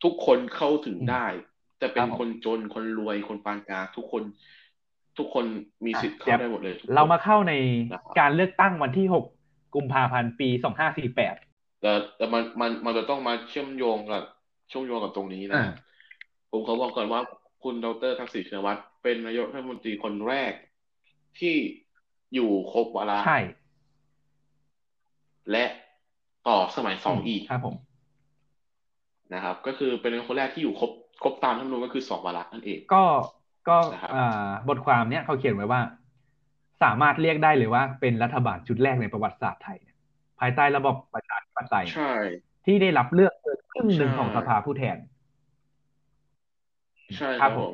ทุกคนเข้าถึงได้ จะเป็นคนจนคนรวยคนปานกลางทุกคน ทุกคนมีสิทธิ์เข้าได้หมดเลย เรามาเข้าในการเลือกตั้งวันที่หกกุมภาพันธ์ปีสองห้าสี่แปดแต่แต่มันมันมันจะต้องมาเชื่อมโยงกับช่วงโยงกับตรงนี้นะผมขอบอกก่อนว่าคุณดรทักษิณชินวัตรเป็นนายกรัฐมนตรีคนแรกที่อยู่ครบวาระใช่ และต่อสมัยสองอีกครับผมนะครับ ก็คือเป็นคนแรกที่อยู่ครบ ครบตามรัฐมนูญก็คือสองวาระนั่นเอง ก็ก็บทความเนี้ยเขาเขียนไว้ว่า สามารถเรียกได้เลยว่าเป็นรัฐบาลชุดแรกในประวัติศาสตร์ไทย ภายใต้ระบบประชาธิปไตยใช่ที่ได้รับเลือกเกินครึ่งหนึ่งของสภาผู้แทน ใช่ครับผม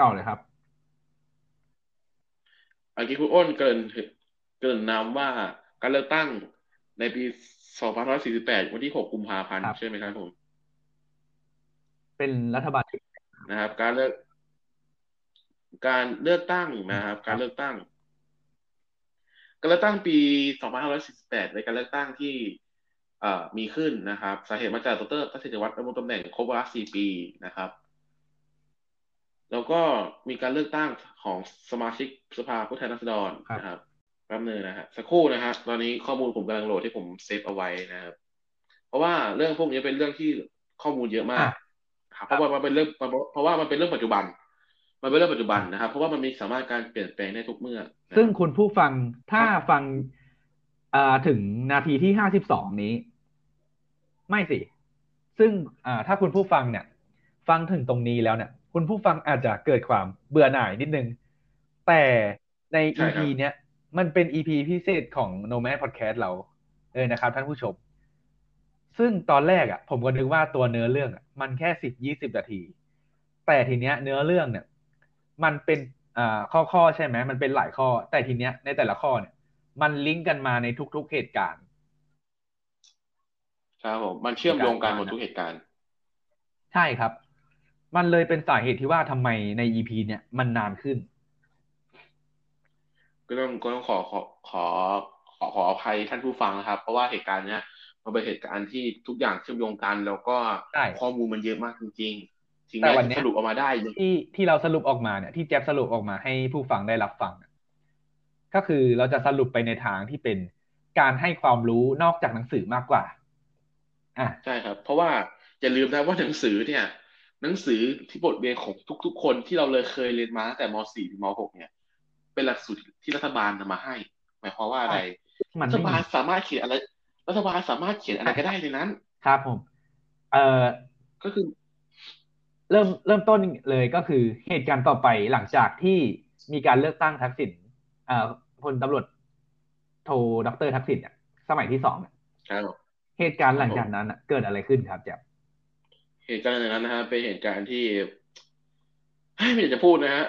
ต่อเลยครับอันนี้คุณอ้นเกินเกินนำว่าการเลือกตั้งในปี 2548 วันที่ 6 กุมภาพันธ์ใช่ไหมครับผม เป็นรัฐบาลนะครับ การเลือกการเลือกตั้งนะครับ การเลือกตั้ง การเลือกตั้งปี 2548ในการเลือกตั้งที่มีขึ้นนะครับ สาเหตุมาจากดรทัศน์วัฒน์ดำรงตำแหน่งครบวาระ4ปีนะครับ แล้วก็มีการเลือกตั้งของสมาชิกสภาผู้แทนราษฎรนะครับแป๊บนึงนะฮะสักครู่นะฮะตอนนี้ข้อมูลผมกำลังโหลดที่ผมเซฟเอาไว้นะครับ เพราะว่าเรื่องพวกนี้เป็นเรื่องที่ข้อมูลเยอะมาก ครับ เพราะว่ามันเป็นเรื่องเพราะว่ามันเป็นเรื่องปัจจุบัน มันเป็นเรื่องปัจจุบันนะครับ เพราะว่ามันมีสามารถการเปลี่ยนแปลงได้ทุกเมื่อ ซึ่งคุณผู้ฟังถ้าฟังถึงนาทีที่ห้าสิบสองนี้ ไม่สิ ซึ่งถ้าคุณผู้ฟังเนี่ย ฟังถึงตรงนี้แล้วเนี่ย คุณผู้ฟังอาจจะเกิดความเบื่อหน่ายนิดนึง แต่ใน EP เนี้ยมันเป็น EP พิเศษของ Nomad Podcast เราเลยนะครับท่านผู้ชม ซึ่งตอนแรกอะ ผมก็นึกว่าตัวเนื้อเรื่องอะมันแค่สิบยี่สิบนาที แต่ทีเนี้ย เนื้อเรื่องเนี่ย มันเป็นอ่าข้อข้อใช่ไหมมันเป็นหลายข้อ แต่ทีเนี้ยในแต่ละข้อเนี่ย มันลิงก์กันมาในทุก ๆเหตุการณ์ครับผมมันเชื่อมโยงกันหมดทุกเหตุการณ์ ใช่ครับ มันเลยเป็นสาเหตุที่ว่าทำไมใน EP เนี่ยมันนานขึ้น ก็ต้องก็ต้องขอขอขอขอขออภัยท่านผู้ฟังนะครับ เพราะว่าเหตุการณ์เนี้ย มันเป็นเหตุการณ์ที่ทุกอย่างเชื่อมโยงกัน แล้วก็ใช่ข้อมูลมันเยอะมากจริงๆถึงแต่แม้วันจะเนี้ยสรุปออกมาได้ยังที่ที่เราสรุปออกมาเนี่ยที่แจ๊บสรุปออกมาให้ผู้ฟังได้รับฟังอะก็คือเราจะสรุปไปในทางที่เป็นการให้ความรู้นอกจากหนังสือมากกว่าอะใช่ครับ เพราะว่าอย่าลืมนะว่าหนังสือเนี่ย หนังสือที่บทเรียนของทุก ๆ คนที่เราเลยเคยเรียนมาตั้งแต่ม .4 ถึงม .6 เนี่ย เป็นหลักสูตรที่รัฐบาลนำมาให้ หมายความว่าอะไรมันรัฐไม่บาลมีสามารถเขียนอะไร รัฐบาลสามารถเขียนอะไรก็ได้ในนั้น ครับผม เอ่อ ก็คือ เริ่มเริ่มต้นเลยก็คือเหตุการณ์ต่อไปหลังจากที่มีการเลือกตั้งทักษิณเอ่อพลตำรวจโทดรทักษิณเนี่ยสมัยที่สองเนี่ยครับเหตุการณ์หลังจากนั้นน่ะเกิดอะไรขึ้นครับแจ๊บเหตุการณ์ในนั้นนะฮะเป็นเหตุการณ์ที่ไม่อยากจะพูดนะฮะ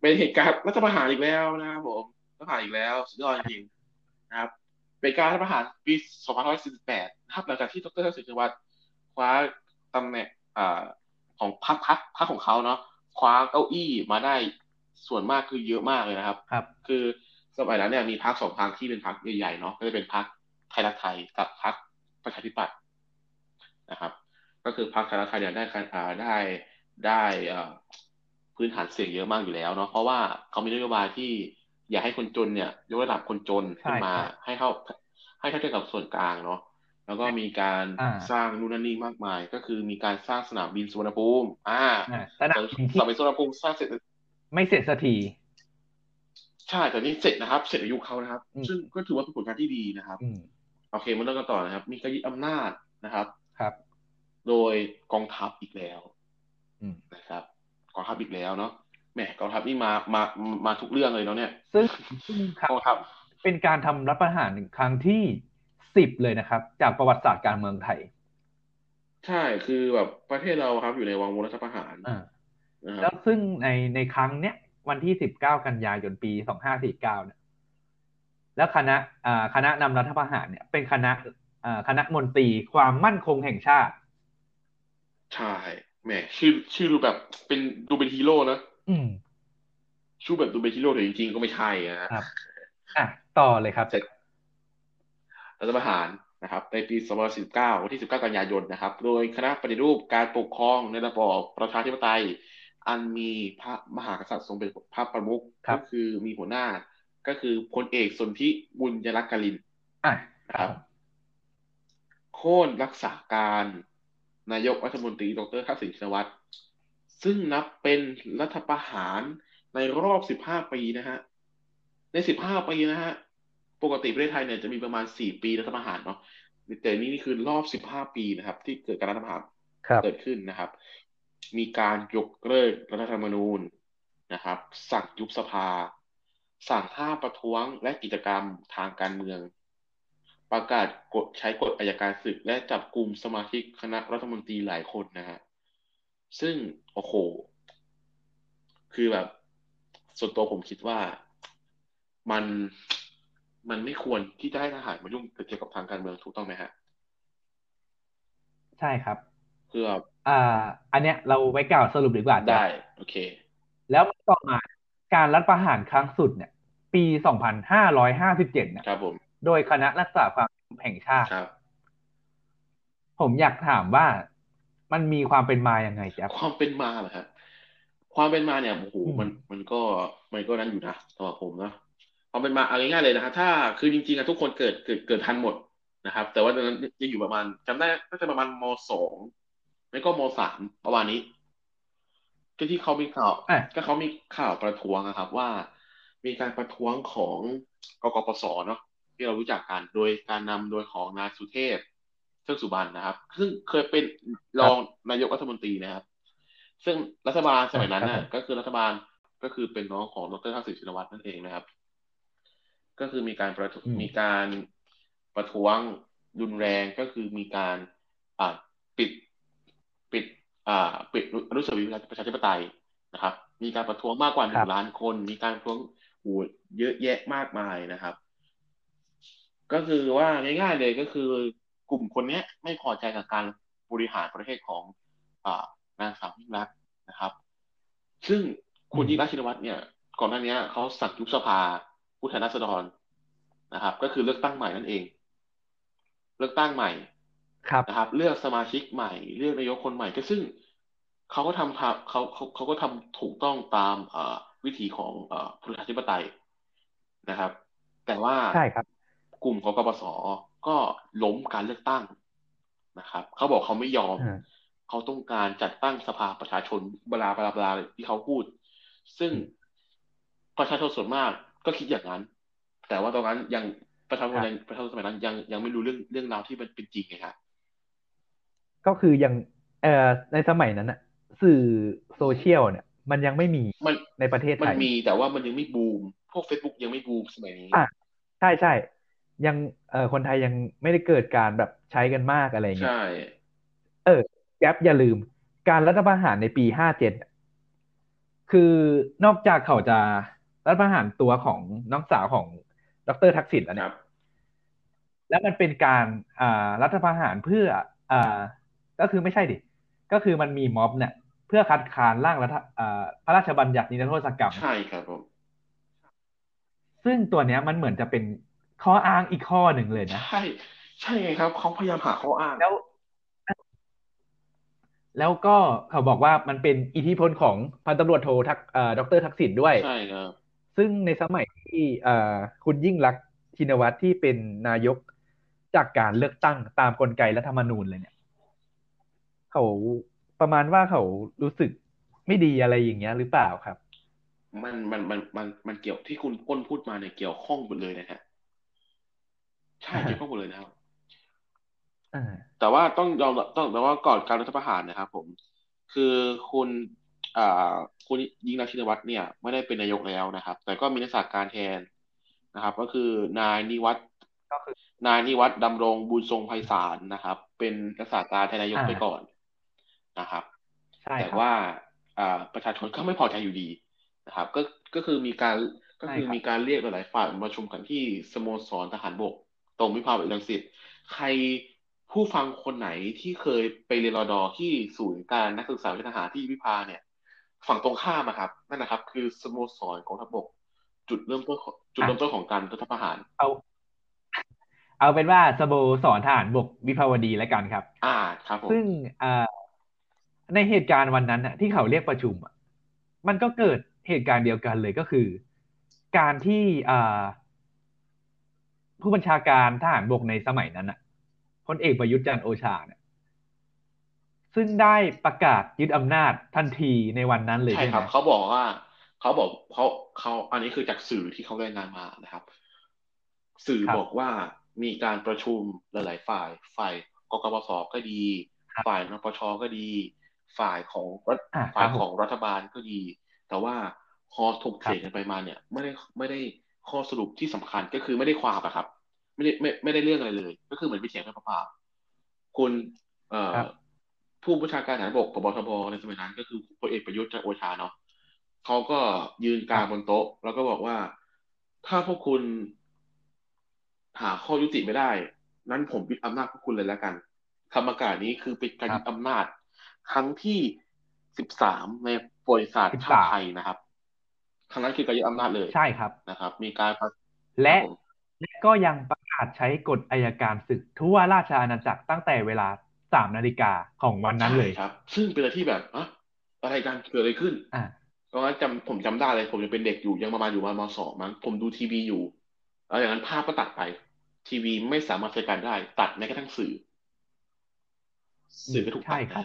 เป็นเหตุการณ์รัฐประหารอีกแล้วนะครับผมรัฐประหารอีกแล้ว สุดยอดจริงๆนะครับ เป็นการรัฐประหารปี 2548นะครับหลังจากที่ดรทักษิณชินวัตรคว้าตำแหน่งอ่าของพรรคพรรคพรรคของเขาเนาะคว้าเก้าอี้มาได้ส่วนมากคือเยอะมากเลยนะครับครับ คือสมัยนั้นเนี่ยมีพรรคสองพรรคที่เป็นพรรคใหญ่ๆเนาะก็จะเป็นพรรคไทยรักไทยกับพรรคประชาธิปัตย์นะครับ ก็คือพรรคไทยรักไทยเนี่ยได้การอ่าได้ได้เอ่อพื้นฐานเสียงเยอะมากอยู่แล้วเนาะเพราะว่าเขามีนโยบายที่ อยากให้คนจนเนี่ยยกระดับคนจนขึ้นมาใช่ให้เข้าให้เท่าเทียมกับส่วนกลางเนาะแล้วก็มีการอ่าสร้างนู่นนั่นนี่มากมาย ก็คือมีการสร้างสนามบินสุวรรณภูมิอ่าอ่าสนามบินสที่นามบินสุวรรณภูมิสร้างเสร็จไม่เสร็จสักทีใช่แต่นี่เสร็จนะครับ เสร็จอายุเขานะครับอืมซึ่งก็ถือว่าเป็นผลงานที่ดีนะครับอืมโอเคมาเริ่มกันต่อนะครับ มีการยึดอำนาจนะครับครับ โดยกองทัพอีกแล้วอืมนะครับกองทัพอีกแล้วเนาะ แหมกองทัพนี่มามามาทุกเรื่องเลยเนาะเนี่ย ซึ่งซึ่งครักบองทัพเป็นการทำรัฐประหารครั้งที่สิบเลยนะครับ จากประวัติศาสตร์การเมืองไทย ใช่คือแบบประเทศเราครับอยู่ในวังวนรัฐประหารอ่านะคแล้รัวบซึ่งในในครั้งเนี้ยวันที่สิบเก้ากันยายนปีสองห้าสี่เก้าเนี่ยแล้วคณะอ่าคณะนำรัฐประหารเนี่ย เป็นคณะอ่าคณะมนตรีความมั่นคงแห่งชาติ ใช่แหมชื่อชื่อดูแบบเป็นดูเป็นฮีโร่นะ อืมชื่อแบบดูเป็นฮีโร่แต่จริงๆก็ไม่ใช่นะฮะครับอะต่อเลยครับเสร็จรัฐประหารนะครับ ในปี2549วันที่ 19 กันยายนนะครับ โดยคณะปฏิรูปการปกครองในระบอบประชาธิปไตย อันมีพระมหากษัตริย์ทรงเป็นพระประมุขครับก็คือมีหัวหน้า ก็คือพลเอกสนธิบุญยรักกลินอะนะครับ โค่นรักษาการนายกรัฐมนตรีดรทักษิณชินวัตร ซึ่งนับเป็นรัฐประหารในรอบ 15 ปีนะฮะ ใน 15 ปีนะฮะ ปกติประเทศไทยเนี่ยจะมีประมาณ 4 ปีรัฐประหารเนาะ แต่นี่นี่คือรอบ 15 ปีนะครับ ที่เกิดการรัฐประหารครับเกิดขึ้นนะครับ มีการยกเลิกรัฐธรรมนูญนะครับ สั่งยุบสภา สั่งห้ามประท้วงและกิจกรรมทางการเมือง ประกาศกฎใช้กฎอัยการศึก และจับกลุ่มสมาชิกคณะรัฐมนตรีหลายคนนะฮะ ซึ่งโอ้โห คือแบบ ส่วนตัวผมคิดว่ามันมันไม่ควรที่จะให้ทหารมายุ่งเกี่ยวกับทางการเมืองถูกต้องไหมฮะ ใช่ครับคือแบบอ่า อันเนี้ยเราไว้กล่าวสรุปดีกว่าจ้ะได้ โอเค แล้วต่อมาการรัฐประหารครั้งสุดเนี่ย ปีสองพันห้าร้อยห้าสิบเจ็ดเนี่ยครับ ผม โดยคณะรักษาความสงบแห่งชาติครับ ผมอยากถามว่า มันมีความเป็นมาอย่างไงจ๊บความเป็นมาเหรอฮะความเป็นมาเนี่ยโอ้โหอืมมันมันก็มันก็นั้นอยู่นะสำหรับผมนะความเป็นมาเอาง่ายๆเลยนะฮะถ้าคือจริงๆอะทุกคนเกิดเกิดเกิดทันหมดนะครับ แต่ว่าตอนนั้นยังอยู่ประมาณจำได้น่าจะประมาณมสองไม่ก็มสามประมาณนี้ก็ที่เขามีข่าวอะก็เขามีข่าวประท้วงนะครับ ว่ามีการประท้วงของกกปสเนาะที่เรารู้จักกัน โดยการนำโดยของนายสุเทพ เทือกสุบรรณนะครับ ซึ่งเคยเป็นรองนายกรัฐมนตรีนะครับ ซึ่งรัฐบาลสมัยนั้นครัน่ะบผมก็คือรัฐบาลก็คือเป็นน้องของดรทักษิณชินวัตรนั่นเองนะครับ ก็คือมีการประท้วงอืมมีการประท้วงรุนแรงก็คือมีการอ่าปิดปิดอ่าปิดอนุสาวรีย์ประชาธิปไตยนะครับ มีการประท้วงมากกว่าหคนึ่รังบล้านคน มีการประท้วงโอ้โหเยอะแยะมากมายนะครับ ก็คือว่าง่ายๆเลยก็คือ กลุ่มคนเนี้ยไม่พอใจกับการบริหารประเทศของอ่านางสาวยิ่งรักษณ์นะครับ ซึ่งคุณอืมยิ่งรักษณ์ชินวัตรเนี่ย ก่อนหน้านี้เขาสั่งยุบสภาผู้แทนราษฎรนะครับ ก็คือเลือกตั้งใหม่นั่นเอง เลือกตั้งใหม่ครับนะครับ เลือกสมาชิกใหม่ เลือกนายกคนใหม่ก็ซึ่งเขาก็ทำเขาเขาเขาเขาก็ทำถูกต้องตามเอ่อวิถีของเอ่อประชาธิปไตยนะครับ แต่ว่าใช่ครับ กลุ่มของกปส ก็ล้มการเลือกตั้งนะครับเขาบอกเขาไม่ยอมอ่าเขาต้องการจัดตั้งสภาประชาชนบลาบลาบลาที่เขาพูด ซึ่งประชาชนส่วนมากก็คิดอย่างนั้น แต่ว่าตอนนั้นยังประชาชนครับยังประชาชนสมัยนั้นยังยังไม่รู้เรื่องเรื่องราวที่มันเป็นจริงไงครับก็คือยังเอ่อในสมัยนั้นอะสื่อโซเชียลเนี่ย มันยังไม่มีมันในประเทศมัไทนยมีแต่ว่ามันยังไม่บูม พวก Facebook ยังไม่บูมสมัยนี้อะใช่ใช่ ยังเอ่อคนไทยยังไม่ได้เกิดการแบบใช้กันมากอะไรเงี้ยใช่เออแก๊ปอย่าลืม การรัฐประหารในปีห้าเจ็ดคือนอกจากเขาจะรัฐประหารตัวของน้องสาวของดรทักษิณแล้วคเนี่รัยบแล้วมันเป็นการอ่ารัฐประหารเพื่ออ่าก็คือไม่ใช่ดิก็คือมันมีม็อบเนี่ย เพื่อคัดค้านร่างรัฐอ่าพระราชบัญญัตินิรโทษกรรมใช่ครับผมซึ่งตัวเนี้ยมันเหมือนจะเป็น ข้ออ้างอีกข้อหนึ่งเลยนะใช่ใช่ไงครับเขาพยายามหาข้ออ้างแล้วแล้วก็เขาบอกว่ามันเป็นอิทธิพลของพันตำรวจโททักเอ่อดรทักษิณด้วยใช่ครับซึ่งในสมัยที่เอ่อคุณยิ่งรักษณ์ชินวัตรที่เป็นนายกจากการเลือกตั้งตามกลไกรัฐธรรมนูญเลยเนี่ย เขาประมาณว่าเขารู้สึกไม่ดีอะไรอย่างเงี้ยหรือเปล่าครับ มันมันมันมันมันเกี่ยวที่คุณอ้นพูดมาเนี่ยเกี่ยวข้องหมดเลยนะฮะ ใช่อ่าเกี่ยวข้องหมดเลยนะครับอ่าแต่ว่าต้องยอมต้องแต่ว่าก่อนการรัฐประหารนะครับ ผม คือคุณอ่าคุณยิ่งรักษณ์ชินวัตรเนี่ย ไม่ได้เป็นนายกแล้วนะครับ แต่ก็มีนักศึกษาการแทนนะครับ ก็คือนายนิวัฒน์ก็คือนายนิวัฒน์ดำรงบุญทรงไพศาลนะครับ เป็นรักษาการแทนนายกอ่าไปก่อนนะครับใช่แต่ครับว่าอ่าประชาชนก็ไม่พอใจอยู่ดีนะครับ ก็ก็คือมีการก็คือใช่ครับมีการเรียกหลายๆฝ่ายมาประชุมกันที่สโมสรทหารบก ตรงวิภาวดีรังสิตใครผู้ฟังคนไหนที่เคยไปเรียนรอดอที่ศูนย์การนักศึกษาวิทยาทหารที่วิภาเนี่ย ฝั่งตรงข้ามอะครับ นั่นนะครับ คือสโมสรกองทัพบก จุดเริ่มต้นของจุดเริ่มต้นของการรัฐประหารเอา เอาเป็นว่าสโบสอนทหารบกวิภาวดีแล้วกันครับ อ่าครับผมซึ่งอ่าในเหตุการณ์วันนั้นน่ะที่เขาเรียกประชุมอะมันก็เกิดเหตุการณ์เดียวกันเลยก็คือ การที่อ่า ผู้บัญชาการทหารบกในสมัยนั้นน่ะพลเอกประยุทธ์จันทร์โอชาเนี่ยซึ่งได้ประกาศยึดอำนาจทันทีในวันนั้นเลยใช่ใช่ไหคมรับ เขาบอกว่า เขาบอกเขาเขาอันนี้คือจากสื่อที่เขารายงานมานะครับ สื่อครับบอกว่ามีการประชุมหลาย ๆ ฝ่าย ฝ่ายกกปสก็ดีครับฝ่ายนปชก็ดี ฝ่ายของรัฐอ่าฝ่ายครับผมของรัฐบาลก็ดี แต่ว่าพอถกครับเถียงกันไปมาเนี่ย ไม่ได้ไม่ได้ ข้อสรุปที่สำคัญก็คือไม่ได้ความอะครับ ไม่ได้ไม่ไม่ได้เรื่องอะไรเลย ก็คือเหมือนไปเถียงกันเปล่าๆคุณเอ่อครับผู้บัญชาการทหารบกพบทบในสมัยนั้น ก็คือพลเอกประยุทธ์จันทร์โอชาเนาะเขาก็ยืนกลางบนโต๊ะ แล้วก็บอกว่าถ้าพวกคุณหาข้อยุติไม่ได้ นั้นผมยึดอำนาจพวกคุณเลยแล้วกันคำประกาศนี้คือเป็นการครัยึบดอำนาจ ครั้งที่สิบสามในประวัติศาสตร์ชาติ13ไทยนะครับ ครั้งนั้นคือการยึดอำนาจเลยใช่ครับนะครับ มีการประและครับผมและก็ยังประกาศใช้กฎอายการศึกทั่วราชอาณาจักรตั้งแต่เวลาสามนาฬิกาของวันนั้นเลยใช่ครับ ซึ่งเป็นอะไรที่แบบอะอะไรกันเกิดอะไรขึ้นอ่าตอนนั้นจำผมจำได้เลย ผมยังเป็นเด็กอยู่ยังประมาณอยู่ประมาณมสองมั้งผมดูทีวีอยู่แล้วอย่างนั้นภาพก็ตัดไป ทีวีไม่สามารถใช้การได้ ตัดแม้กระทั่งสื่อ สื่อก็ถูกตัใช่ดครับนะ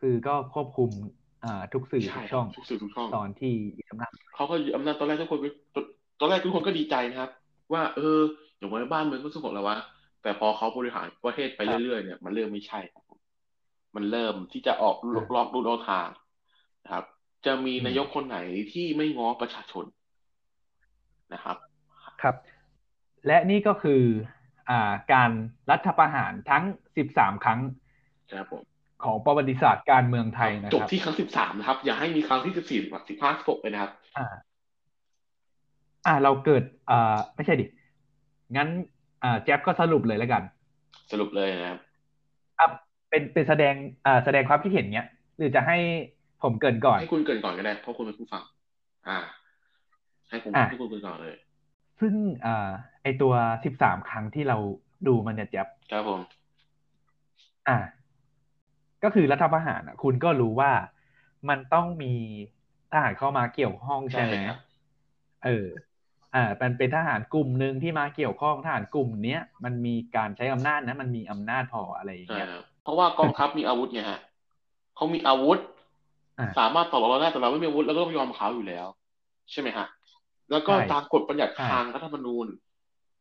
คือก็ควบคุมอ่า ทุกสื่อใช่ทุกคช่รัอบงทุกสื่อทุกช่องตอนที่ยึดอำนาจเขาก็ยึดอำนาจตอนแรกทุกคนก็ตอนแรกทุกคนก็ดีใจนะครับ ว่า เอออย่างว่าบ้านเมืองก็สงบแล้ววะแต่พอเขาบริหารประเทศไปครับเรื่อยๆเนี่ยมันเริ่มไม่ใช่ครับผมมันเริ่มที่จะออกอ่าลอกลูกเอาทางนะครับ จะมีอืมนายกคนไหนที่ไม่ง้อประชาชนนะครับ ครับ และนี่ก็คือ อ่าการรัฐประหารทั้งสิบสามครั้งครับผม ของประวัติศาสตร์การเมืองไทยนะจคบรับที่ครั้งสิบสามนะครับ อย่าให้มีครั้งที่สิบสี่สิบห้าสิบหกเลยนะครับ อ่า อ่า เราเกิดอ่าไม่ใช่ดิ งั้น อ่า แจ๊บก็สรุปเลยแล้วกัน สรุปเลยนะครับอะเป็นเป็นแสดงอ่าแสดงความคิดเห็นเนี้ย หรือจะให้ผมเกรินก่อนให้คุณเกรินก่อนก็ได้เพราะคุณเป็นผู้ฟัง อ่า ให้ผมอะให้คุณคุยก่อนเลย ซึ่งอ่าไอตัวสิบสามครั้งที่เราดูมันเนี่ยแจ๊บครับผม อ่า ก็คือรัฐประหารอะคุณก็รู้ว่ามันต้องมีทหารเข้ามาเกี่ยวข้องใช่ไหมครับเออ อ่ามันเป็นทหารกลุ่มหนึ่งที่มาเกี่ยวข้องทหารกลุ่มเนี้ยมันมีการใช้อำนาจนะมันมีอำนาจพออะไรอย่างใช่เงี้ยครับเพราะว่ากองทัพมีอาวุธไงฮะเขามีอาวุธอ่าสามารถต่อรองเราได้แต่เราไม่มีอาวุธเราก็ต้องยอมเขาอยู่แล้ว ใช่ไหมฮะแล้วก็ใช่ตามกฎบัญญัติใช่ทางรัฐธรรมนูญ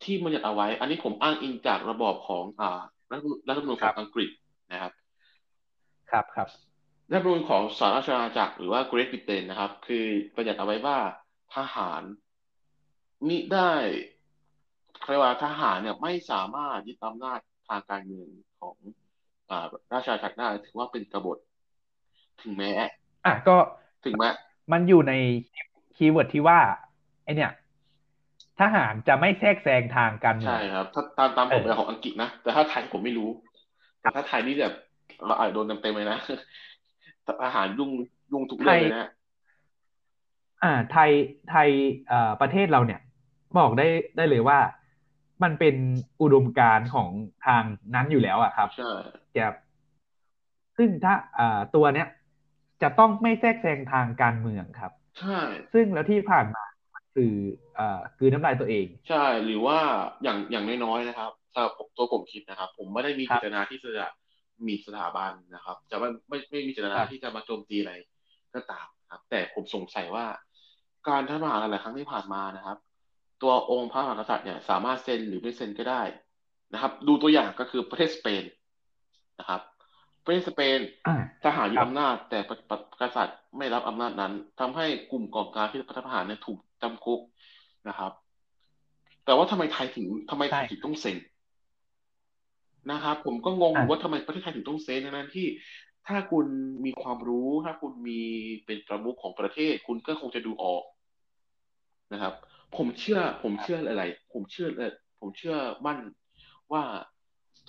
ที่บัญญัติเอาไว้ อันนี้ผมอ้างอิงจากระบอบของอ่ารัฐธรรมนูญรัฐธรรมนูญของอังกฤษนะครับ ครับครับรัฐธรรมนูญของสหราชอาณาจักรหรือว่า Great Britain นะครับ คือบัญญัติเอาไว้ว่าทหารมิได้เรียกว่าทหารเนี่ยไม่สามารถยึดอำนาจทางการเมืองของอ่าราชอาณาจักรได้ถือว่าเป็นกบฏ ถึงแม้อะก็ถึงแม้มันอยู่ใน keyword ที่ว่าไอเนี่ยทหารจะไม่แทรกแซงทางการเมืองใช่ครับ ถ้าตามตามกฎหเอมาอของอังกฤษนะ แต่ถ้าไทยผมไม่รู้แต่ถ้าไทยนี่แบบ เราอาจโดนเต็มๆเลยนะทหารยุ่งยุ่งทุกเรื่องเลยนะอ่า ไทยไทยเอ่อประเทศเราเนี่ย บอกได้ได้เลยว่า มันเป็นอุดมการณ์ของทางนั้นอยู่แล้วอะครับใช่จะซึ่งถ้าอ่าตัวเนี้ยจะต้องไม่แทรกแซงทางการเมืองครับ ใช่ ซึ่งแล้วที่ผ่านมาคืออ่าคือน้ำลายตัวเอง ใช่ หรือว่าอย่างอย่างน้อยๆนะครับสำหรับผมตัวผมคิดนะครับ ผมไม่ได้มีครัเจบตนาที่จะห มีสถาบันนะครับ จะไม่ไม่ไม่มีเจตนาครับที่จะมาโจมตีอะไรก็ตามครับ แต่ผมสงสัยว่าการทหารหลายๆครั้งที่ผ่านมานะครับ ตัวองค์พระมหากษัตริย์เนี่ยสามารถเซ็นหรือไม่เซ็นก็ได้นะครับ ดูตัวอย่างก็คือประเทศสเปนนะครับประเทศสเปนอ่าทหารยึคดรับอำนาจ แต่ประประกษัตริย์ไม่รับอำนาจนั้นทำให้กลุ่มก่อการที่รัฐประหารเนี่ยถูกจำคุกนะครับ แต่ว่าทำไมไทยถึงทำไมไทใช่ยถึงต้องเซ็น นะครับ ผมก็งงอยู่อะว่าทำไมประเทศไทยถึงต้องเซ็นทั้งนั้นที่ถ้าคุณมีความรู้ถ้าคุณมีเป็นประมุขของประเทศ คุณก็คงจะดูออกนะครับ ผมเชื่อ ผมเชื่ออะไร ผมเชื่อเลยผมเชื่อมั่นว่า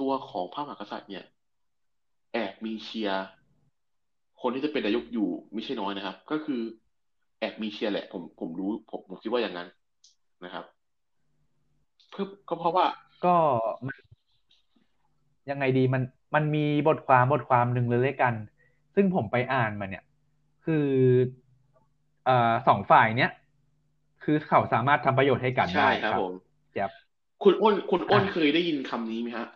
ตัวของพระมหากษัตริย์เนี่ย แอบมีเชียร์คนที่จะเป็นนายกอยู่ไม่ใช่น้อยนะครับ ก็คือ แอบมีเชียร์แหละ ผมผมรู้ ผมผมคิดว่าอย่างนั้นนะครับ เพื่อก็เพราะว่าก็มัน ยังไงดีมันมันมีบทความบทความหนึ่งเลยด้วยกัน ซึ่งผมไปอ่านมาเนี่ย คือเอ่อสองฝ่ายเนี้ยคือเขาสามารถทำประโยชน์ให้กันใช่ได้ครับครับผมแจ๊บคุณอ้นคุณอ้นอะเคยได้ยินคำนี้ไหมฮะ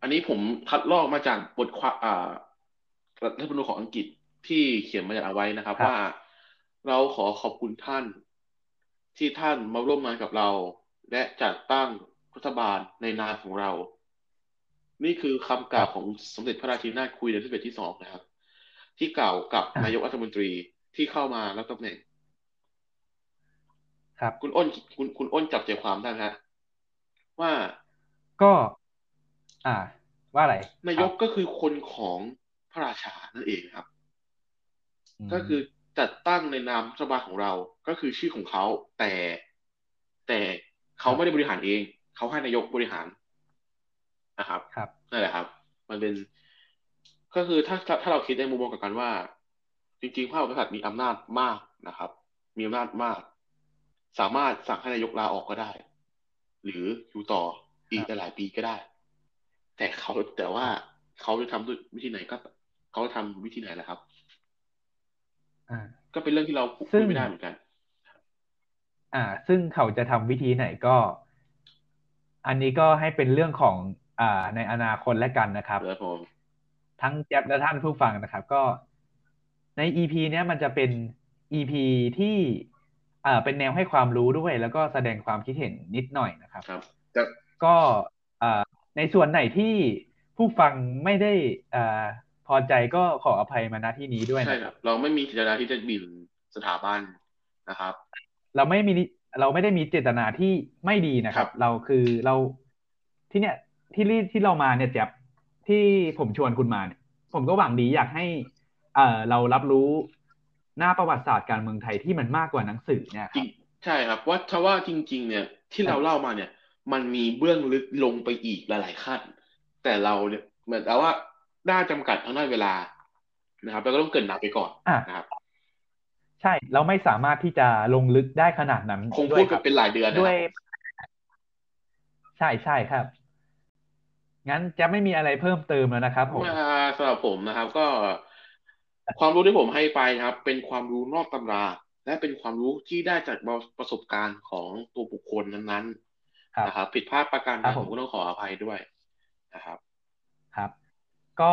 อันนี้ผมคัดลอกมาจากบทความอ่ารัฐธรรมนูญของอังกฤษที่เขียนมาเอาไว้นะครับครับ ว่าเราขอขอบคุณท่าน ที่ท่านมาร่วมงานกับเรา และจัดตั้งรัฐบาลในนามของเรา นี่คือคำกล่าวของสมเด็จพระราชินีนาถควีนอลิซาเบธที่สองนะครับ ที่กล่าวกับอะนายกรัฐมนตรีที่เข้ามารับตำแหน่ง ครับ คุณอ้นคุณคุณอ้นจับใจความได้ไหมฮะว่าก็ อ่า ว่าอะไรนายกก็คือคนของพระราชานั่นเองครับมก็คือจัดตั้งในนามรัฐบาลของเรา ก็คือชื่อของเขา แต่แต่เขาไม่ได้บริหารเอง เขาให้นายกบริหาร นะครับครับนั่นแหละครับ มันเป็น ก็คือถ้าถ้าถ้าเราคิดในมุมมองกลับกันว่า จริงๆพระมหากษัตริย์มีอำนาจมากนะครับ มีอำนาจมาก สามารถสั่งให้นายกลาออกก็ได้ หรืออยู่ต่ออีกครับหลายปีก็ได้ แต่เขาแต่ว่าเขาจะทำด้วยวิธีไหนก็เขาจะทำวิธีไหนแหละครับอ่าก็เป็นเรื่องที่เราซึ่พูดงไม่ได้เหมือนกัน อ่า ซึ่งเขาจะทำวิธีไหนก็ อันนี้ก็ให้เป็นเรื่องของ อ่า ในอนาคตและกันนะครับครับผมทั้งแจ๊บและท่านผู้ฟังนะครับ ก็ใน EP เนี้ยมันจะเป็น EP ที่อ่าเป็นแนวให้ความรู้ด้วย แล้วก็แสดงความคิดเห็นนิดหน่อยนะครับ ครับแต่ก็อ่าในส่วนไหนที่ผู้ฟังไม่ได้อ่าพอใจก็ขออภัยมาณที่นี้ด้วยใช่นะคครัรับ บ เราไม่มีเจตนาที่จะหมิ่นสถาบันนะครับ เราไม่มีนิเราไม่ได้มีเจตนาที่ไม่ดีนะครัครับบเราคือเราที่เนี่ย ที่รีที่เรามาเนี่ยแจ๊บที่ผมชวนคุณมาเนี่ย ผมก็หวังดีอยากให้ เอ่อเรารับรู้หน้าประวัติศาสตร์การเมืองไทยที่มันมากกว่าหนังสือเนี่ยคจริรังบใช่ครับว่าถ้าว่าจริง ๆ เนี่ยที่เราเล่ามาเนี่ย มันมีเบื้องลึกลงไปอีกหลายๆขั้น แต่เราเนี่ยเหมือนกับว่าได้จำกัดทางด้านเวลานะครับเราก็ต้องเกรินนำไปก่อนอะนะครับใช่เราไม่สามารถที่จะลงลึกได้ขนาดนั้น คงด้วพูยดครับเป็นหลายเดือนนะด้วยครับใช่ใช่ครับ งั้นจะไม่มีอะไรเพิ่มเติมแล้วนะครับผม มาสำหรับผมนะครับ ก็ความรู้ที่ผมให้ไปนะครับ เป็นความรู้นอกตำรา และเป็นความรู้ที่ได้จากประสบการณ์ของตัวบุคคลนั้นครับๆนะครับผิดพลาดประการใดครับผผมมก็ต้องขออภัยด้วยนะครับ ครับ ก็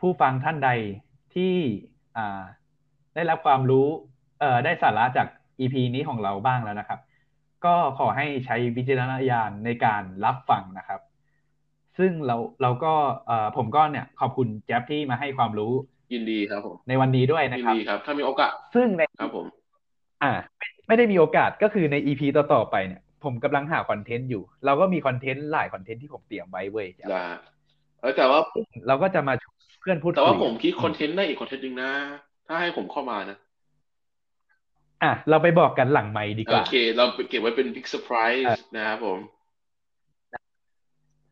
ผู้ฟังท่านใดที่อ่าได้รับความรู้เอ่อได้สาระจาก EP นี้ของเราบ้างแล้วนะครับ ก็ขอให้ใช้วิจารณญาณในการรับฟังนะครับ ซึ่งเราเราก็เอ่อผมก็เนี่ยขอบคุณแจ๊บที่มาให้ความรู้ ยินดีครับผมในวันนี้ด้วยนะยินครับดีครับ ถ้ามีโอกาส ซึ่งในครับผม อ่า ไม่ไม่ได้มีโอกาสก็คือใน EP ต่อๆไปเนี่ย ผมกำลังหา content อยู่ เราก็มี content หลาย content ที่ผมเตรียมไว้เว้ยแจ๊บได้เออแต่ว่าเราก็จะมาชวนเพื่อนพูดแต่ว่าคุยผมคิด contentได้อีก content หนึ่งนะ ถ้าให้ผมเข้ามานะอะเราไปบอกกันหลังไมค์ดีกว่าโอเค เราเก็บไว้เป็น big surpriseนะครับผม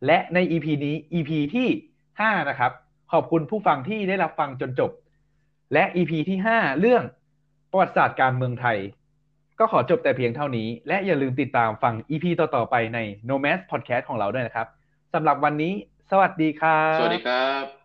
และใน EP นี้ EP ที่ 5 นะครับ ขอบคุณผู้ฟังที่ได้รับฟังจนจบ และ EP ที่ 5 เรื่องประวัติศาสตร์การเมืองไทย ก็ขอจบแต่เพียงเท่านี้ และอย่าลืมติดตามฟัง EP ต่อ ๆ ไปใน Nomads Podcast ของเราด้วยนะครับสำหรับวันนี้ สวัสดีครับ สวัสดีครับ